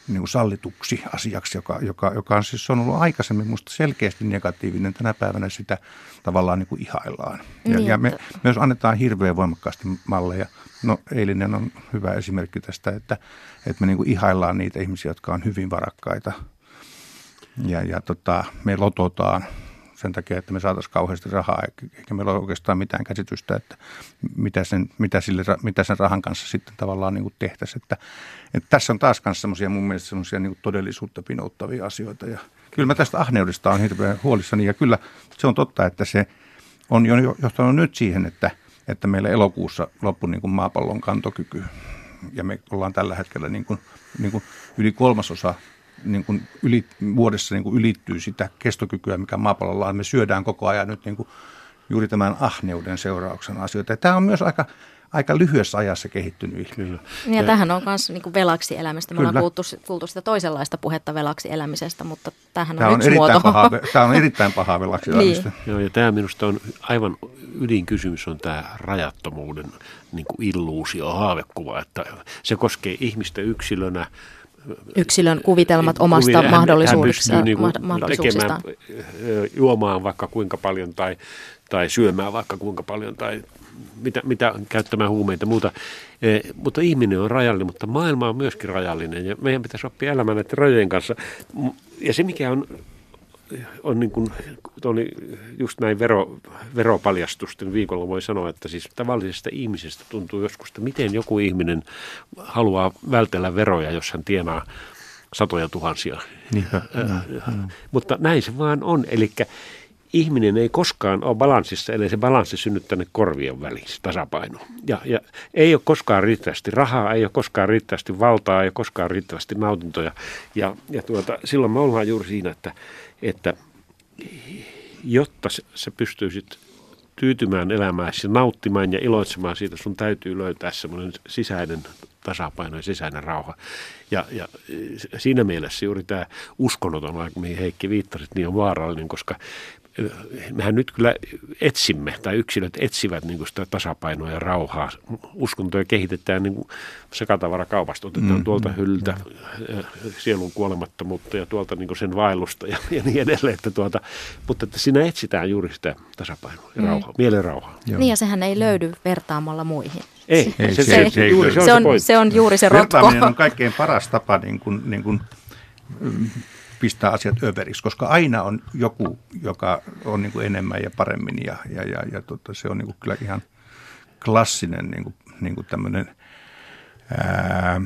Speaker 6: niin kuin sallituksi asiaksi, joka, joka, joka on siis on ollut aikaisemmin minusta selkeästi negatiivinen. Tänä päivänä sitä tavallaan niin kuin ihaillaan. Ja, niin, ja me myös annetaan hirveän voimakkaasti malleja. No eilinen on hyvä esimerkki tästä, että, että me niin kuin ihaillaan niitä ihmisiä, jotka on hyvin varakkaita. Ja, ja tota, me lototaan sen takia, että me saataisiin kauheasti rahaa, eikä meillä ole oikeastaan mitään käsitystä, että mitä sen, mitä sille, mitä sen rahan kanssa sitten tavallaan niin kuin tehtäisiin. Että, että tässä on taas myös semmoisia mun mielestä semmoisia niin todellisuutta pinouttavia asioita. Ja kyllä mä tästä ahneudesta on hirveän huolissani ja kyllä se on totta, että se on jo johtanut nyt siihen, että, että meillä elokuussa loppui niin kuin maapallon kantokyky ja me ollaan tällä hetkellä niin kuin, niin kuin yli kolmasosa niin kuin yli, vuodessa niin kuin ylittyy sitä kestokykyä, mikä maapallolla on. Me syödään koko ajan nyt niin kuin juuri tämän ahneuden seurauksena asioita. Ja tämä on myös aika, aika lyhyessä ajassa kehittynyt
Speaker 2: Kyllä. Ja, ja tähän on myös niin velaksi elämästä. Me Kyllä. ollaan kuultu, kuultu sitä toisenlaista puhetta velaksi elämisestä, mutta tämähän on, tämä on yksi
Speaker 6: erittäin
Speaker 2: muoto.
Speaker 6: Paha, tämä on erittäin paha velaksi niin. elämistä.
Speaker 5: Joo, ja tämä minusta on aivan ydinkysymys on tämä rajattomuuden niin kuin illuusio, haavekuva, että se koskee ihmistä yksilönä,
Speaker 2: yksilön kuvitelmat omasta Kuvi, mahdollisuudesta, hän niin mahdollisuuksistaan.
Speaker 5: Tekemään, juomaan vaikka kuinka paljon tai, tai syömään vaikka kuinka paljon tai mitä, mitä käyttämään huumeita muuta. E, mutta ihminen on rajallinen, mutta maailma on myöskin rajallinen ja meidän pitäisi oppia elämään näiden rajojen kanssa. Ja se mikä on on niin kuin, oli just näin vero, veropaljastusten viikolla voi sanoa, että siis tavallisesta ihmisestä tuntuu joskus, että miten joku ihminen haluaa vältellä veroja, jos hän tienaa satoja tuhansia. Niin, Mutta näin se vaan on. Eli ihminen ei koskaan ole balanssissa, ellei se balanssi synny tänne korvien väliin, se tasapaino. Ja, ja ei ole koskaan riittävästi rahaa, ei ole koskaan riittävästi valtaa, ei ole koskaan riittävästi nautintoja. Ja, ja tuota, silloin me ollaan juuri siinä, että että jotta sä pystyisit tyytymään elämääsi, nauttimaan ja iloitsemaan siitä, sun täytyy löytää semmoinen sisäinen tasapaino ja sisäinen rauha. Ja, ja siinä mielessä juuri tämä uskonnoton, mihin Heikki viittasit, niin on vaarallinen, koska mehän nyt kyllä etsimme, tai yksilöt etsivät niin kuin sitä tasapainoa ja rauhaa. Uskontoja kehitetään niin kuin sekatavarakaupasta, otetaan mm, tuolta hyllyltä mm. sielun kuolemattomuutta ja tuolta niin kuin sen vaellusta ja, ja niin edelleen. Että tuota, mutta että siinä etsitään juuri sitä tasapainoa ja mm. rauhaa, mielen rauhaa.
Speaker 2: Joo. Niin ja sehän ei löydy vertaamalla muihin.
Speaker 5: Ei,
Speaker 2: ei se, se, se, se, juuri, se, on, se, on, se on juuri se rotko.
Speaker 6: Vertaaminen on kaikkein paras tapa niin kuin, niin kuin, pistää asiat överiksi, koska aina on joku, joka on niin kuin enemmän ja paremmin ja, ja, ja, ja tota, se on niin kuin kyllä ihan klassinen niin kuin, niin kuin tämmöinen ää,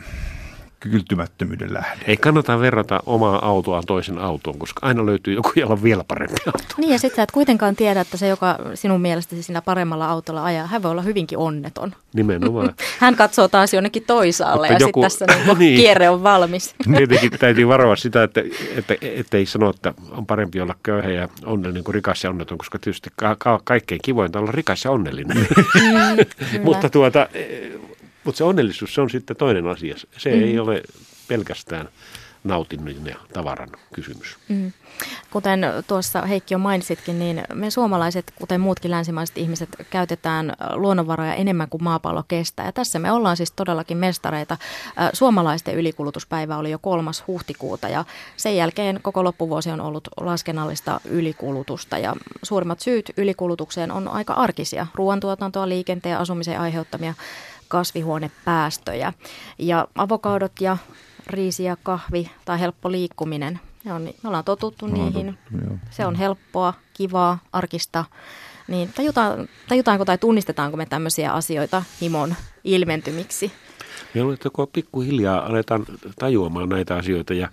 Speaker 6: kyltymättömyyden lähde.
Speaker 5: Ei kannata verrata omaa autoa toisen autoon, koska aina löytyy joku, jolla on vielä parempi auto.
Speaker 2: Niin ja sitten sä et kuitenkaan tiedä, että se, joka sinun mielestäsi siinä paremmalla autolla ajaa, hän voi olla hyvinkin onneton.
Speaker 5: Nimenomaan. (laughs)
Speaker 2: hän katsoo taas jonnekin toisaalle Mutta ja joku... sitten tässä niin (laughs) niin. kierre on valmis. (laughs)
Speaker 5: Tietenkin täytyy varoa sitä, että, että, että ei sano, että on parempi olla köyhä ja onnellinen kuin rikas ja onneton, koska tietysti ka- ka- kaikkein kivointa olla rikas ja onnellinen. Mm, Mutta tuota, Mutta se onnellisuus se on sitten toinen asia. Se mm. ei ole pelkästään nautinnon ja tavaran kysymys. Mm.
Speaker 2: Kuten tuossa Heikki jo mainitsitkin, niin me suomalaiset, kuten muutkin länsimaiset ihmiset, käytetään luonnonvaroja enemmän kuin maapallo kestää. Ja tässä me ollaan siis todellakin mestareita. Suomalaisten ylikulutuspäivä oli jo kolmas huhtikuuta ja sen jälkeen koko loppuvuosi on ollut laskennallista ylikulutusta. Ja suurimmat syyt ylikulutukseen on aika arkisia. Ruoantuotantoa, liikenteen ja asumisen aiheuttamia kasvihuonepäästöjä. Ja avokadot ja riisi ja kahvi tai helppo liikkuminen. Ne on, me ollaan totuttu no, niihin. Totuttu, Se on helppoa, kivaa, arkista. Niin tajutaan, tajutaanko tai tunnistetaanko me tämmöisiä asioita himon ilmentymiksi?
Speaker 5: Me kun pikkuhiljaa aletaan tajuamaan näitä asioita ja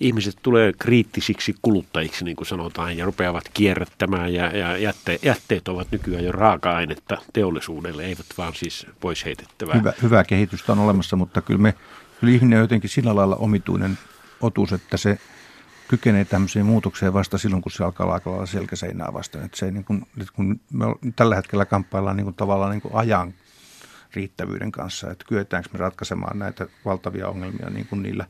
Speaker 5: ihmiset tulee kriittisiksi kuluttajiksi, niin kuin sanotaan, ja rupeavat kierrättämään ja, ja jätte, jätteet ovat nykyään jo raaka-ainetta teollisuudelle, eivät vaan siis pois heitettävää.
Speaker 6: Hyvä, hyvää kehitystä on olemassa, mutta kyllä me Kyllä ihminen on jotenkin sillä lailla omituinen otus, että se kykenee tämmöiseen muutokseen vasta silloin, kun se alkaa olla selkäseinää vastaan. Että se niin kuin, kun me tällä hetkellä kamppaillaan niin kuin tavallaan niin kuin ajan riittävyyden kanssa, että kyetäänkö me ratkaisemaan näitä valtavia ongelmia niin kuin niillä,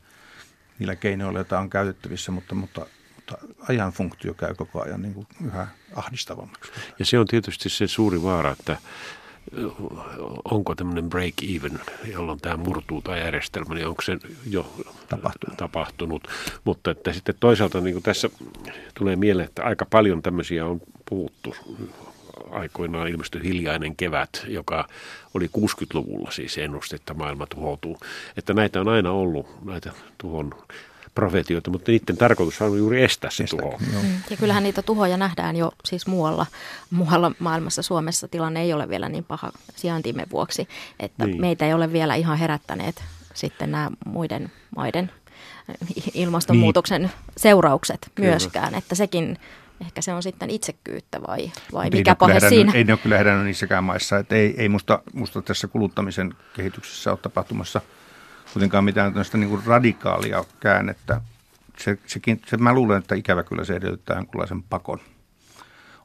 Speaker 6: niillä keinoilla, joita on käytettävissä, mutta, mutta, mutta ajan funktio käy koko ajan niin kuin yhä ahdistavammaksi.
Speaker 5: Ja se on tietysti se suuri vaara, että onko tämmöinen break even, jolloin tämä murtuu tämä järjestelmä, niin onko se jo tapahtunut. tapahtunut. Mutta että sitten toisaalta niin kuin tässä tulee mieleen, että aika paljon tämmöisiä on puhuttu aikoinaan ilmestyi hiljainen kevät, joka oli 60-luvulla siis ennuste, että maailma tuhoutuu. Että näitä on aina ollut, näitä tuhon profetioita, mutta niiden tarkoitus on juuri estää se tuho.
Speaker 2: Mm. Ja kyllähän niitä tuhoja nähdään jo siis muualla, muualla maailmassa. Suomessa tilanne ei ole vielä niin paha sijaintimme vuoksi, että niin. meitä ei ole vielä ihan herättäneet sitten nämä muiden maiden ilmastonmuutoksen niin. seuraukset Kyllä. myöskään, että sekin ehkä se on sitten itsekyyttä vai, vai mikä pahe siinä?
Speaker 6: Ei ne ole kyllä herännyt niissäkään maissa. Että ei, ei musta, musta tässä kuluttamisen kehityksessä ole tapahtumassa – kuitenkaan mitään tämmöistä niin kuin radikaalia käännettä. Se, sekin, se, mä luulen, että ikävä kyllä se edellyttää jonkunlaisen pakon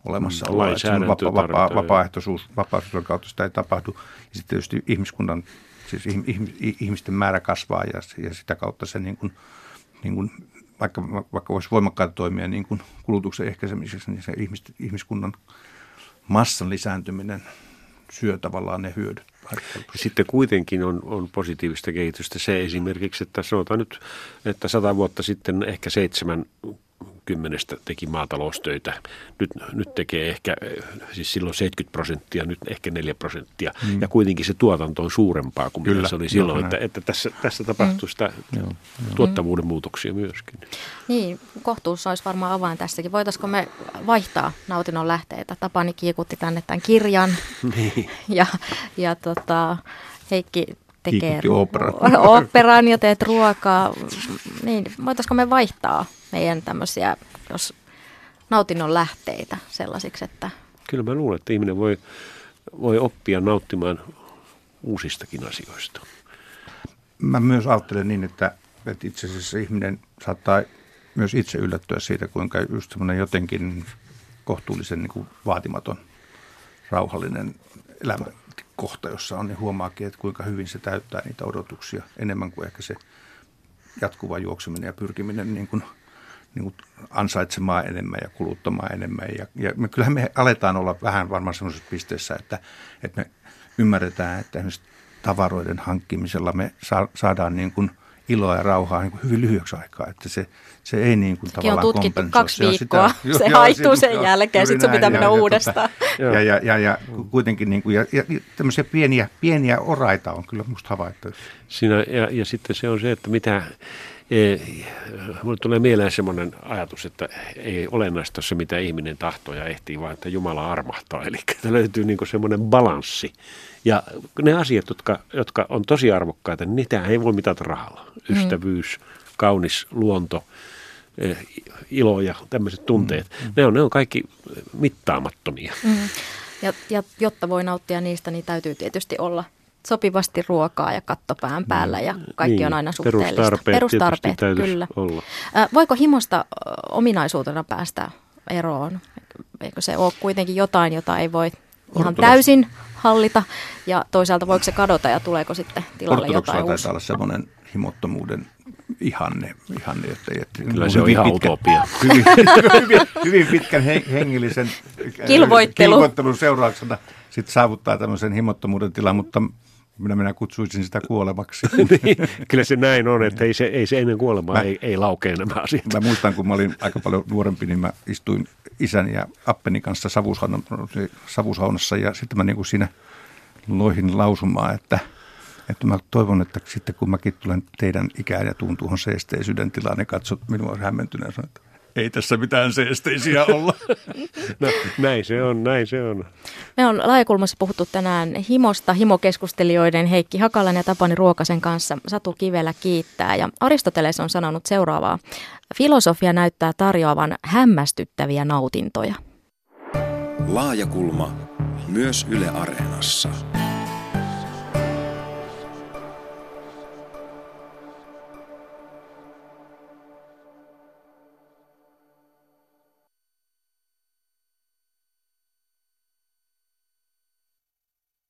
Speaker 6: olemassa olla. Että vapa, vapa, vapaaehtoisuus, vapaaehtoisuuden kautta sitä ei tapahdu. Ja sitten tietysti ihmiskunnan, siis ihmisten määrä kasvaa ja, ja sitä kautta se niin kuin, niin kuin, vaikka, vaikka voisi voimakkaita toimia niin kuin kulutuksen ehkäisemiseksi, niin se ihmis, ihmiskunnan massan lisääntyminen syö tavallaan ne hyödyt.
Speaker 5: Sitten kuitenkin on, on positiivista kehitystä se esimerkiksi, että sanotaan nyt, että sata vuotta sitten ehkä seitsemän kymmenestä teki maataloustöitä. Nyt, nyt tekee ehkä, siis silloin 70 prosenttia, nyt ehkä 4 prosenttia. Mm. Ja kuitenkin se tuotanto on suurempaa kuin Kyllä, mitä se oli silloin. Joo, että, että tässä, tässä tapahtuu mm. sitä mm. tuottavuuden muutoksia myöskin.
Speaker 2: Niin, kohtuus olisi varmaan avain tässäkin. Voitaisiko me vaihtaa nautinnon lähteitä? Tapani kiikutti tänne tämän kirjan. (laughs) niin. Ja, ja tota, Heikki tekee operan (laughs) ja teet ruokaa. Niin, voitaisiko me vaihtaa meidän tämmöisiä, jos nautinnon lähteitä sellaisiksi, että...
Speaker 5: Kyllä mä luulen, että ihminen voi, voi oppia nauttimaan uusistakin asioista.
Speaker 6: Mä myös ajattelen niin, että, että itse asiassa ihminen saattaa myös itse yllättyä siitä, kuinka just semmoinen jotenkin kohtuullisen niin kuin vaatimaton, rauhallinen elämä kohta, jossa on, niin huomaakin, että kuinka hyvin se täyttää niitä odotuksia enemmän kuin ehkä se jatkuva juokseminen ja pyrkiminen niin kuin, niin kuin ansaitsemaan enemmän ja kuluttamaan enemmän. Ja, ja me, kyllähän me aletaan olla vähän varmaan sellaisessa pisteessä, että, että me ymmärretään, että esimerkiksi tavaroiden hankkimisella me sa, saadaan niin kuin – iloa ja rauhaa niin kuin hyvin lyhyeksi aikaa, että se, se ei niin kuin tavallaan
Speaker 2: on tutkittu kaksi viikkoa, se, sitä, se jo, haittuu sen jälkeen, sitten sun pitää mennä ja, uudestaan.
Speaker 6: Ja, ja, ja, ja, ja kuitenkin niin kuin, ja, ja tämmöisiä pieniä, pieniä oraita on kyllä musta havaittu.
Speaker 5: Siinä, ja, ja sitten se on se, että mitä, e, Minulle tulee mieleen semmoinen ajatus, että ei olennaista se, mitä ihminen tahtoo ja ehtii, vaan että Jumala armahtaa. Eli löytyy niin semmoinen balanssi ja ne asiat, jotka, jotka on tosi arvokkaita, niin niitä ei voi mitata rahalla. Mm. Ystävyys, mm. kaunis luonto, eh, ilo ja tämmöiset tunteet, mm. ne, on, ne on kaikki mittaamattomia. Mm.
Speaker 2: Ja, ja jotta voi nauttia niistä, niin täytyy tietysti olla sopivasti ruokaa ja kattopään päällä ja kaikki niin, on aina suhteellista.
Speaker 5: Perustarpeet, Perustarpeet kyllä. Olla.
Speaker 2: Voiko himosta ominaisuutena päästä eroon? Eikö se ole kuitenkin jotain, jota ei voi ihan täysin hallita ja toisaalta voiko se kadota ja tuleeko sitten tilalle jotain
Speaker 6: uusia? olla semmoinen himottomuuden ihanne, ihanne että,
Speaker 5: että Kyllä se on ihan pitkä, utopia. (laughs)
Speaker 6: Hyvin, hyvin, hyvin pitkän hengellisen
Speaker 2: Kilvoittelu. kilvoittelun
Speaker 6: seurauksena sitten saavuttaa tämmöisen himottomuuden tilan, mutta minä, minä kutsuisin sitä kuolemaksi. (laughs)
Speaker 5: niin, kyllä se näin on, että ei se, ei se ennen kuolemaa mä, ei, ei laukea nämä asiat.
Speaker 6: Mä muistan, kun mä olin aika paljon nuorempi, niin mä istuin isän ja Appeni kanssa savusaunassa ja sitten mä niin kuin siinä loihin lausumaan, että, että mä toivon, että sitten kun mäkin tulen teidän ikään ja tuun tuohon seesteisyyden tilaan, niin katsot minua hämmentyneen ja että ei tässä mitään seesteisiä olla. (laughs)
Speaker 5: no, näin se on, näin se on.
Speaker 2: Me on laajakulmassa puhuttu tänään himosta, himokeskustelijoiden Heikki Hakalan ja Tapani Ruokasen kanssa. Satu Kivelä kiittää ja Aristoteles on sanonut seuraavaa. Filosofia näyttää tarjoavan hämmästyttäviä nautintoja.
Speaker 7: Laajakulma myös Yle Areenassa.